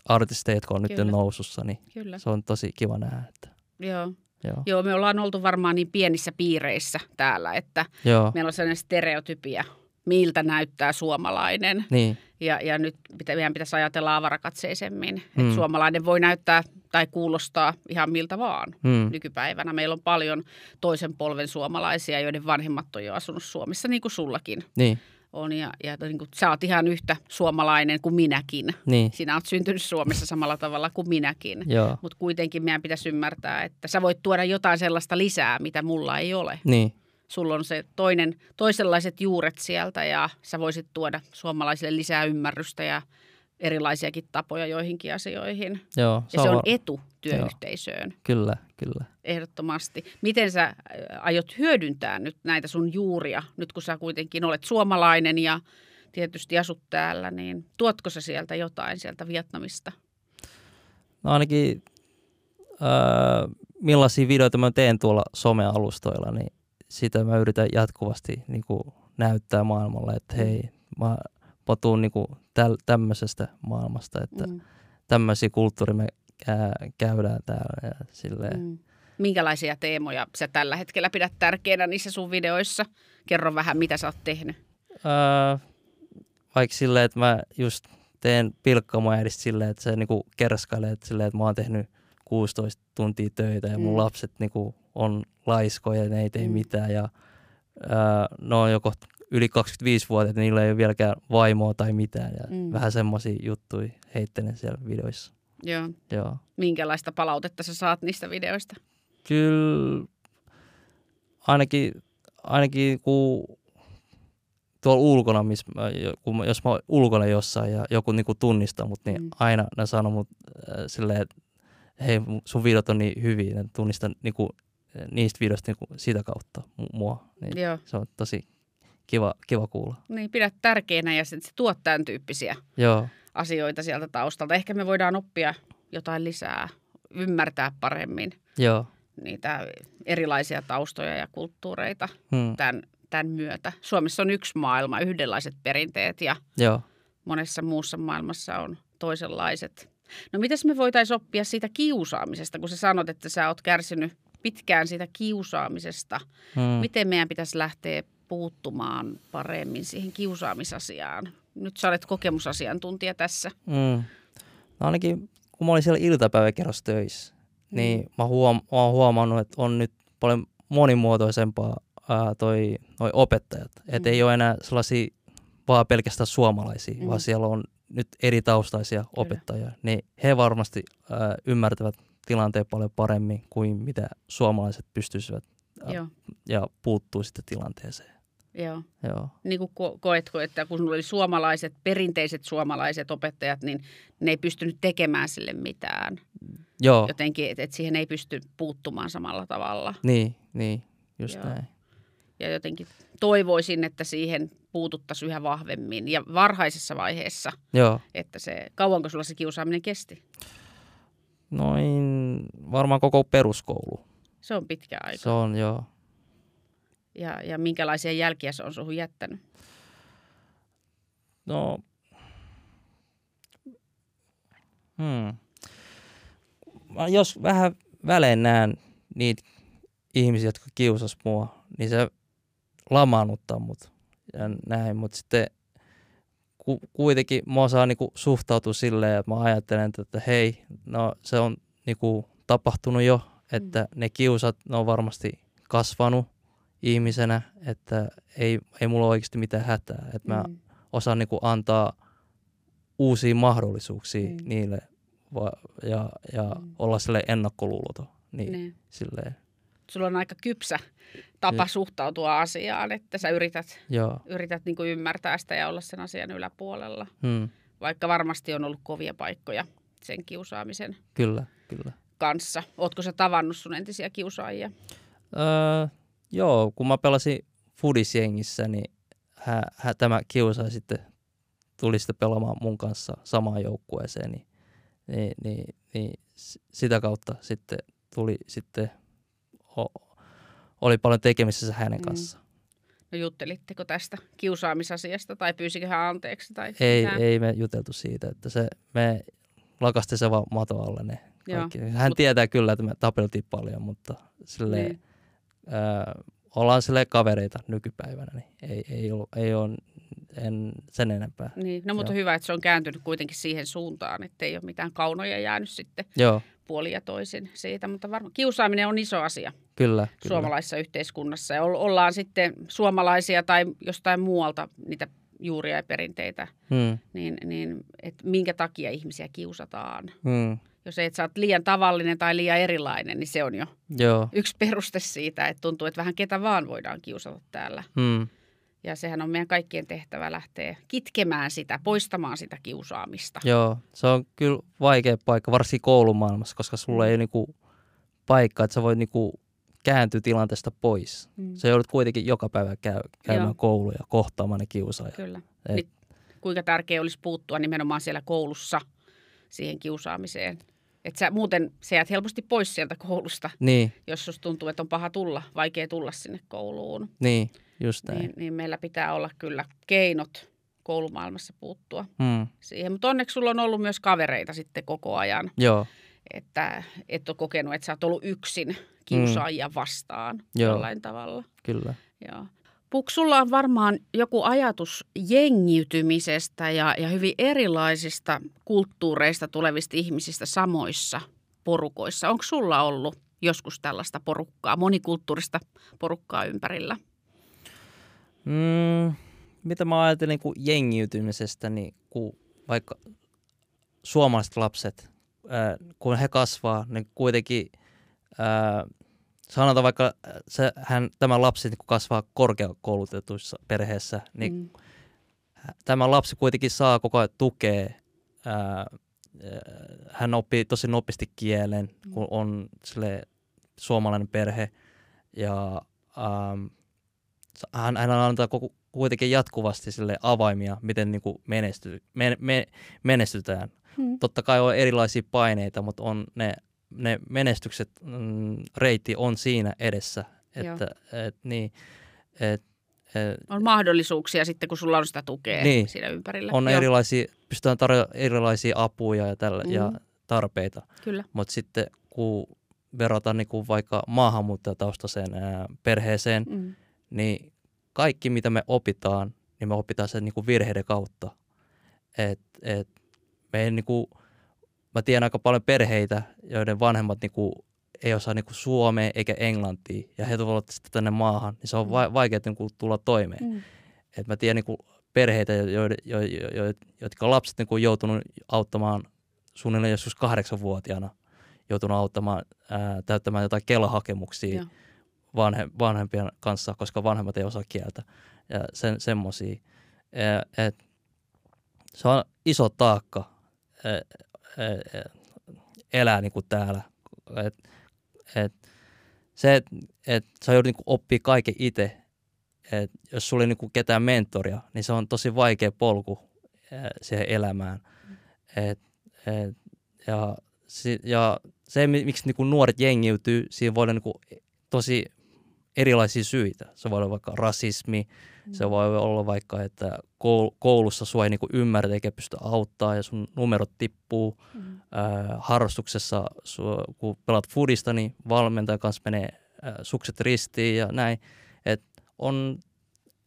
artisteja, jotka on Kyllä. nyt nousussa, niin Kyllä. se on tosi kiva nähdä. Että, Joo. Joo. Joo, me ollaan oltu varmaan niin pienissä piireissä täällä, että Joo. meillä on sellainen stereotypia, miltä näyttää suomalainen. Niin. Ja, ja nyt pitä, meidän pitäisi ajatella avarakatseisemmin, mm. että suomalainen voi näyttää tai kuulostaa ihan miltä vaan mm. nykypäivänä. Meillä on paljon toisen polven suomalaisia, joiden vanhemmat on jo asunut Suomessa, niin kuin sullakin. Niin on ja, ja niin kuin, sä oot ihan yhtä suomalainen kuin minäkin. Niin, Sinä oot syntynyt Suomessa samalla tavalla kuin minäkin. joo, Mutta kuitenkin meidän pitäisi ymmärtää, että sä voit tuoda jotain sellaista lisää, mitä mulla ei ole. niin, Sulla on se toinen, toisenlaiset juuret sieltä ja sä voisit tuoda suomalaisille lisää ymmärrystä ja erilaisiakin tapoja joihinkin asioihin. joo. Ja se on etu työyhteisöön, Kyllä, kyllä. ehdottomasti. Miten sä äh, aiot hyödyntää nyt näitä sun juuria, nyt kun sä kuitenkin olet suomalainen ja tietysti asut täällä, niin tuotko sä sieltä jotain sieltä Vietnamista? No ainakin öö, millaisia videoita mä teen tuolla somealustoilla, niin sitä mä yritän jatkuvasti niin kuin näyttää maailmalle, että hei, mä, mä tuun niin kuin täl, tämmöisestä maailmasta, että mm. Mm, tämmöisiä kulttuuria me käydään täällä ja silleen. Mm. Minkälaisia teemoja sä tällä hetkellä pidät tärkeänä niissä sun videoissa? Kerro vähän, mitä sä oot tehnyt. Öö, vaikka silleen, että mä just teen pilkkamoäidistä silleen, että se niinku kerskailee, että, silleen, että mä oon tehnyt 16 tuntia töitä ja mun Mm. lapset niinku on laiskoja ja ne ei tee Mm. mitään ja öö, ne on joko yli 25-vuotiaita, niillä ei ole vieläkään vaimoa tai mitään ja Mm. vähän semmoisia juttuja heittelen siellä videoissa. Joo. Joo. Minkälaista palautetta sä saat niistä videoista? Kyllä ainakin, ainakin kun tuolla ulkona, jo- kun jos mä oon ulkona jossain ja joku niinku tunnistaa mut, niin Mm. aina ne sanoo mut äh, silleen, että hei sun videot on niin hyviä, ne tunnistan niinku, äh, niistä videoista niinku sitä kautta mu- mua. Niin Joo. se on tosi kiva, kiva kuulla. Niin, pidät tärkeänä ja sit se tuot tämän tyyppisiä Joo, asioita sieltä taustalta. Ehkä me voidaan oppia jotain lisää, ymmärtää paremmin joo. niitä erilaisia taustoja ja kulttuureita Hmm, tämän, tämän myötä. Suomessa on yksi maailma, yhdenlaiset perinteet ja joo. monessa muussa maailmassa on toisenlaiset. No mitäs me voitaisiin oppia siitä kiusaamisesta, kun sä sanot, että sä oot kärsinyt pitkään siitä kiusaamisesta. Hmm. Miten meidän pitäisi lähteä puuttumaan paremmin siihen kiusaamisasiaan? Nyt sä olet kokemusasiantuntija tässä. Mm. No ainakin kun mä olin siellä iltapäiväkerrossa töissä, niin Mm. mä, huom- mä oon huomannut, että on nyt paljon monimuotoisempaa ää, toi, noi opettajat. Että Mm. ei ole enää sellaisia vaan pelkästään suomalaisia, Mm. vaan siellä on nyt eri taustaisia opettajia. Niin he varmasti ää, ymmärtävät tilanteen paljon paremmin kuin mitä suomalaiset pystyisivät Ja- Joo, ja puuttuu sitten tilanteeseen. Joo. Joo. Niin kuin ko- koetko, että kun oli suomalaiset, perinteiset suomalaiset opettajat, niin ne ei pystynyt tekemään sille mitään. Joo, Jotenkin, että et siihen ei pysty puuttumaan samalla tavalla. niin, niin, just Joo. näin. Ja jotenkin toivoisin, että siihen puututtaisiin yhä vahvemmin ja varhaisessa vaiheessa, Joo. että se, kauanko sulla se kiusaaminen kesti? Noin varmaan koko peruskoulu. Se on pitkä aika. Se on joo. Ja, ja minkälaisia jälkiä se on suhun jättänyt? No, hmm. Mä jos vähän välein näen niitä ihmisiä, jotka kiusas mua, niin se lamaannuttaa mut ja näin, mutta sitten ku, kuitenkin mä osaan niinku suhtautua silleen, että mä ajattelen, että hei, no se on niinku tapahtunut jo, että ne kiusat, ne on varmasti kasvanut ihmisenä, että ei, ei mulla oikeasti mitään hätää, että mä Mm. osaan niinku antaa uusia mahdollisuuksia Mm. niille va- ja, ja Mm. olla sille ennakkoluuloton. Niin, Niin. silleen, Sulla on aika kypsä tapa Joo. suhtautua asiaan, että sä yrität, joo. yrität niin kuin ymmärtää sitä ja olla sen asian yläpuolella. Hmm, Vaikka varmasti on ollut kovia paikkoja sen kiusaamisen kyllä, kyllä. kanssa. Ootko sä tavannut sun entisiä kiusaajia? Öö, joo, kun mä pelasin Fudisjengissä, niin hä, hä, tämä kiusaaja sitten tuli sitten pelaamaan mun kanssa samaan joukkueeseen, niin, niin, niin, niin sitä kautta sitten tuli sitten, o, oli paljon tekemisissä hänen Mm. kanssaan. No juttelitteko tästä kiusaamisasiasta tai pyysikö hän anteeksi? Tai Ei, mitään? ei me juteltu siitä, että se, me lakasti se vaan mato alle ne Joo, kaikki. Hän mut- tietää kyllä, että me tapeltiin paljon, mutta silleen, Niin. Ää, ollaan sille kavereita nykypäivänä, niin ei, ei, ole, ei ole en sen enempää. Niin. No mutta Joo. hyvä, että se on kääntynyt kuitenkin siihen suuntaan, että ei ole mitään kaunoja jäänyt sitten Joo, puoli ja toisin siitä. Mutta varmaan kiusaaminen on iso asia kyllä. kyllä. suomalaisessa yhteiskunnassa. Ja ol- ollaan sitten suomalaisia tai jostain muualta niitä juuria ja perinteitä, Mm. niin, niin että minkä takia ihmisiä kiusataan. Mm. Jos et sä oot liian tavallinen tai liian erilainen, niin se on jo Joo. yksi peruste siitä, että tuntuu, että vähän ketä vaan voidaan kiusata täällä. Mm. Ja sehän on meidän kaikkien tehtävä lähteä kitkemään sitä, poistamaan sitä kiusaamista. Joo, se on kyllä vaikea paikka, varsinkin koulumaailmassa, koska sulla ei ole niinku paikka, että sä voit niinku kääntyä tilanteesta pois. Mm. Sä joudut kuitenkin joka päivä käy, käymään Joo. kouluja, kohtaamaan ne kiusaajat. Kyllä. Et- Nyt, kuinka tärkeää olisi puuttua nimenomaan siellä koulussa siihen kiusaamiseen. Että sä muuten sä jäät helposti pois sieltä koulusta, Niin, jos susta tuntuu, että on paha tulla, vaikea tulla sinne kouluun. niin, just näin. Niin, niin meillä pitää olla kyllä keinot koulumaailmassa puuttua Mm. siihen. Mutta onneksi sulla on ollut myös kavereita sitten koko ajan, Joo, että et ole kokenut, että sä oot ollut yksin kiusaajia vastaan Joo. jollain tavalla. kyllä. Joo. Puk, sulla on varmaan joku ajatus jengiytymisestä ja, ja hyvin erilaisista kulttuureista tulevista ihmisistä samoissa porukoissa. Onko sulla ollut joskus tällaista porukkaa, monikulttuurista porukkaa ympärillä? Mm, mitä mä ajattelin niin jengiytymisestä, niin kun vaikka suomalaiset lapset, kun he kasvaa, niin kuitenkin sanotaan vaikka ää, se, hän, tämä lapsi niin kun kasvaa korkeakoulutetuissa perheessä, niin Mm. tämä lapsi kuitenkin saa koko ajan tukea. Ää, ää, hän oppii tosi nopeasti kielen, kun on sille suomalainen perhe. Ja ähm, hän, hän antaa koko, kuitenkin jatkuvasti sille avaimia, miten niin kuin menesty, men, me, menestytään. Mm. Totta kai on erilaisia paineita, mutta on ne, ne menestykset, mm, reitti on siinä edessä. Että, et, niin, et, et, On mahdollisuuksia sitten, kun sulla on sitä tukea Niin. siinä ympärillä. on Joo, erilaisia, pystytään tarjoamaan erilaisia apuja ja, tällä, ja Mm. tarpeita. Kyllä. Mutta sitten kun verrataan niin kuin vaikka maahanmuuttajataustaiseen ää, perheeseen, Mm. niin kaikki mitä me opitaan, niin me opitaan sen niin kuin virheiden kautta. Et, et me ei, niin kuin, mä tiedän aika paljon perheitä, joiden vanhemmat niin kuin, ei osaa niin kuin suomea eikä englantia, ja he tulevat sitten tänne maahan, niin se on va- vaikea niin kuin, tulla toimeen. Mm. Et mä tiedän niin kuin, perheitä, joiden, jo, jo, jo, jotka lapset niin kuin, joutunut auttamaan suunnilleen joskus kahdeksanvuotiaana, joutunut auttamaan ää, täyttämään jotain kelahakemuksia Joo. vanhe, vanhempien kanssa, koska vanhemmat ei osaa kieltä ja sen, et, se on iso taakka elää niin kuin täällä. Et, et, se, että et sä joudut niin oppia kaiken itse, et jos sulla ei niin ketään mentoria, niin se on tosi vaikea polku ä, siihen elämään. Et, et, ja, ja se, mi- miksi niin nuoret jengiytyy, siinä voi olla niin tosi erilaisia syitä. Se voi olla vaikka rasismi. Se voi olla vaikka, että koul- koulussa sua ei niinku ymmärrä eikä pysty auttaa ja sun numerot tippuu. Mm. Ää, harrastuksessa, sua, kun pelaat foodista, niin valmentajan kanssa menee ää, sukset ristiin ja näin. Et on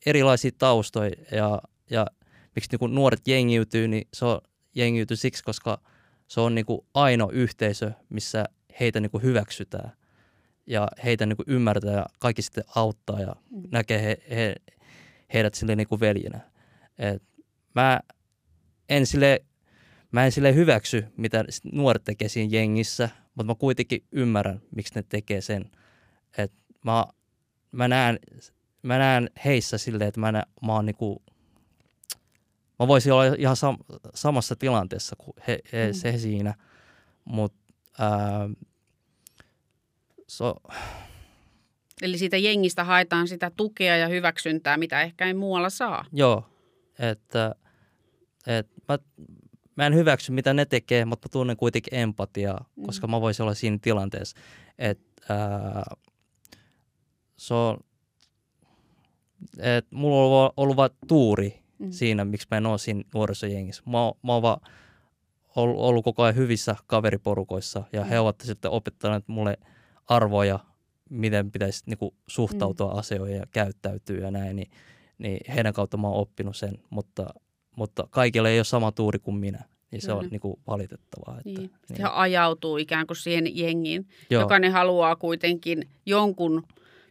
erilaisia taustoja ja, ja miksi niinku nuoret jengiytyy, niin se on jengiytyy siksi, koska se on niinku ainoa yhteisö, missä heitä niinku hyväksytään ja heitä niinku ymmärtää ja kaikki sitten auttaa ja Mm. näkee he, he, heidät sille niinku veljenä. Et mä en sille, mä en sille hyväksy, mitä nuoret tekee siinä jengissä, mutta mä kuitenkin ymmärrän, miksi ne tekee sen. Et mä, mä, näen, mä näen heissä silleen, että mä, näen, mä oon niinku, mä voisin olla ihan sam, samassa tilanteessa kuin he, he, Mm. se siinä, mutta so, Eli siitä jengistä haetaan sitä tukea ja hyväksyntää, mitä ehkä ei muualla saa. Joo, että, että mä, mä en hyväksy mitä ne tekee, mutta mä tunnen kuitenkin empatiaa, Mm. koska mä voisin olla siinä tilanteessa. Että ää, se on, että mulla on ollut, ollut vaan tuuri Mm. siinä, miksi mä en ole siinä nuorisojengissä. Mä, mä oon vaan ollut, ollut koko ajan hyvissä kaveriporukoissa ja he Mm. ovat sitten opettaneet mulle arvoja, miten pitäisi niinku, suhtautua mm. asioihin ja käyttäytyä ja näin, niin, niin heidän kautta mä oon oppinut sen, mutta, mutta kaikilla ei ole sama tuuri kuin minä, niin se on Kyllä. niinku, valitettavaa. Että, Niin. Sitten he ajautuu ikään kuin siihen jengiin. Joo, Jokainen haluaa kuitenkin jonkun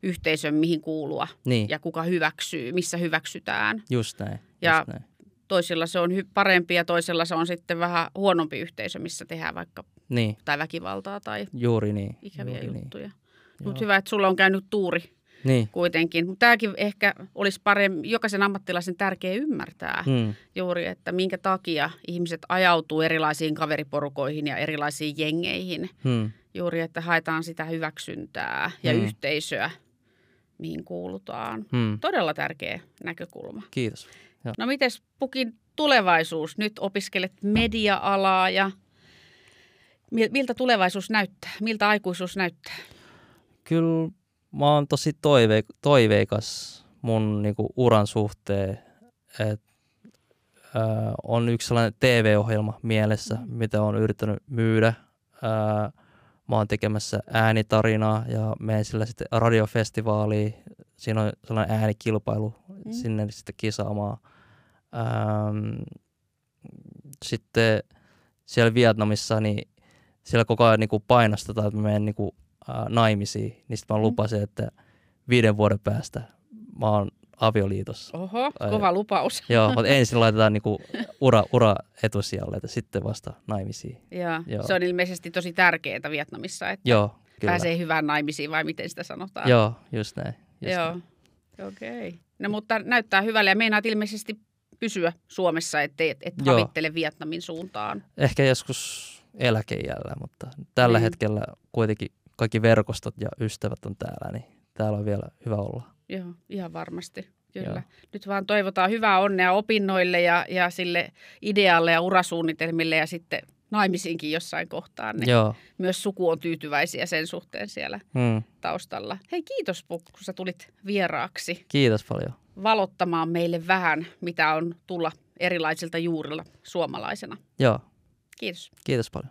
yhteisön, mihin kuulua niin, ja kuka hyväksyy, missä hyväksytään. just näin. Ja Just näin. toisilla se on hy- parempi ja toisella se on sitten vähän huonompi yhteisö, missä tehdään vaikka Niin, tai väkivaltaa tai juuri niin. ikäviä juuri juttuja. Niin. Mutta hyvä, että sulla on käynyt tuuri Niin. kuitenkin. Mutta tämäkin ehkä olisi parempi, jokaisen ammattilaisen tärkeä ymmärtää Hmm. juuri, että minkä takia ihmiset ajautuu erilaisiin kaveriporukoihin ja erilaisiin jengeihin. Hmm. Juuri, että haetaan sitä hyväksyntää ja Mm. yhteisöä, mihin kuulutaan. Hmm. Todella tärkeä näkökulma. Kiitos. No mites Pukin tulevaisuus? Nyt opiskelet media-alaa ja mil- miltä tulevaisuus näyttää? Miltä aikuisuus näyttää? Kyllä mä oon tosi toive, toiveikas mun niinku, uran suhteen. Et, ö, on yksi sellainen TV-ohjelma mielessä, mitä on yrittänyt myydä. Ö, mä oon tekemässä äänitarinaa ja menen sillä sitten radiofestivaaliin. Siinä on sellainen äänikilpailu Mm. sinne sitten kisaamaan. Ähm, sitten siellä Vietnamissa, niin siellä koko ajan niin kuin painostetaan, että mä menen niin kuin, naimisiin. Niin sitten mä Mm. lupasin, että viiden vuoden päästä mä oon avioliitossa. Oho, Ai. kova lupaus. Joo, mutta ensin laitetaan niin kuin ura, ura etusijalle, että sitten vasta naimisiin. Ja Joo. se on ilmeisesti tosi tärkeää Vietnamissa, että Joo, kyllä. pääsee hyvään naimisiin vai miten sitä sanotaan. Joo, just näin. Just Joo. Okei. Okay. No mutta näyttää hyvälle ja meinaat ilmeisesti pysyä Suomessa, ettei et, et Joo. havittele Vietnamin suuntaan. Ehkä joskus eläkeijällä, mutta tällä Niin. hetkellä kuitenkin kaikki verkostot ja ystävät on täällä, niin täällä on vielä hyvä olla. Joo, ihan varmasti. Kyllä. Joo. Nyt vaan toivotaan hyvää onnea opinnoille ja, ja sille idealle ja urasuunnitelmille ja sitten naimisiinkin jossain kohtaa. Niin Joo. myös suku on tyytyväisiä sen suhteen siellä Hmm. taustalla. Hei kiitos kun sä tulit vieraaksi Kiitos paljon. valottamaan meille vähän, mitä on tulla erilaisilta juurilla suomalaisena. Joo, Kiitos. kiitos paljon.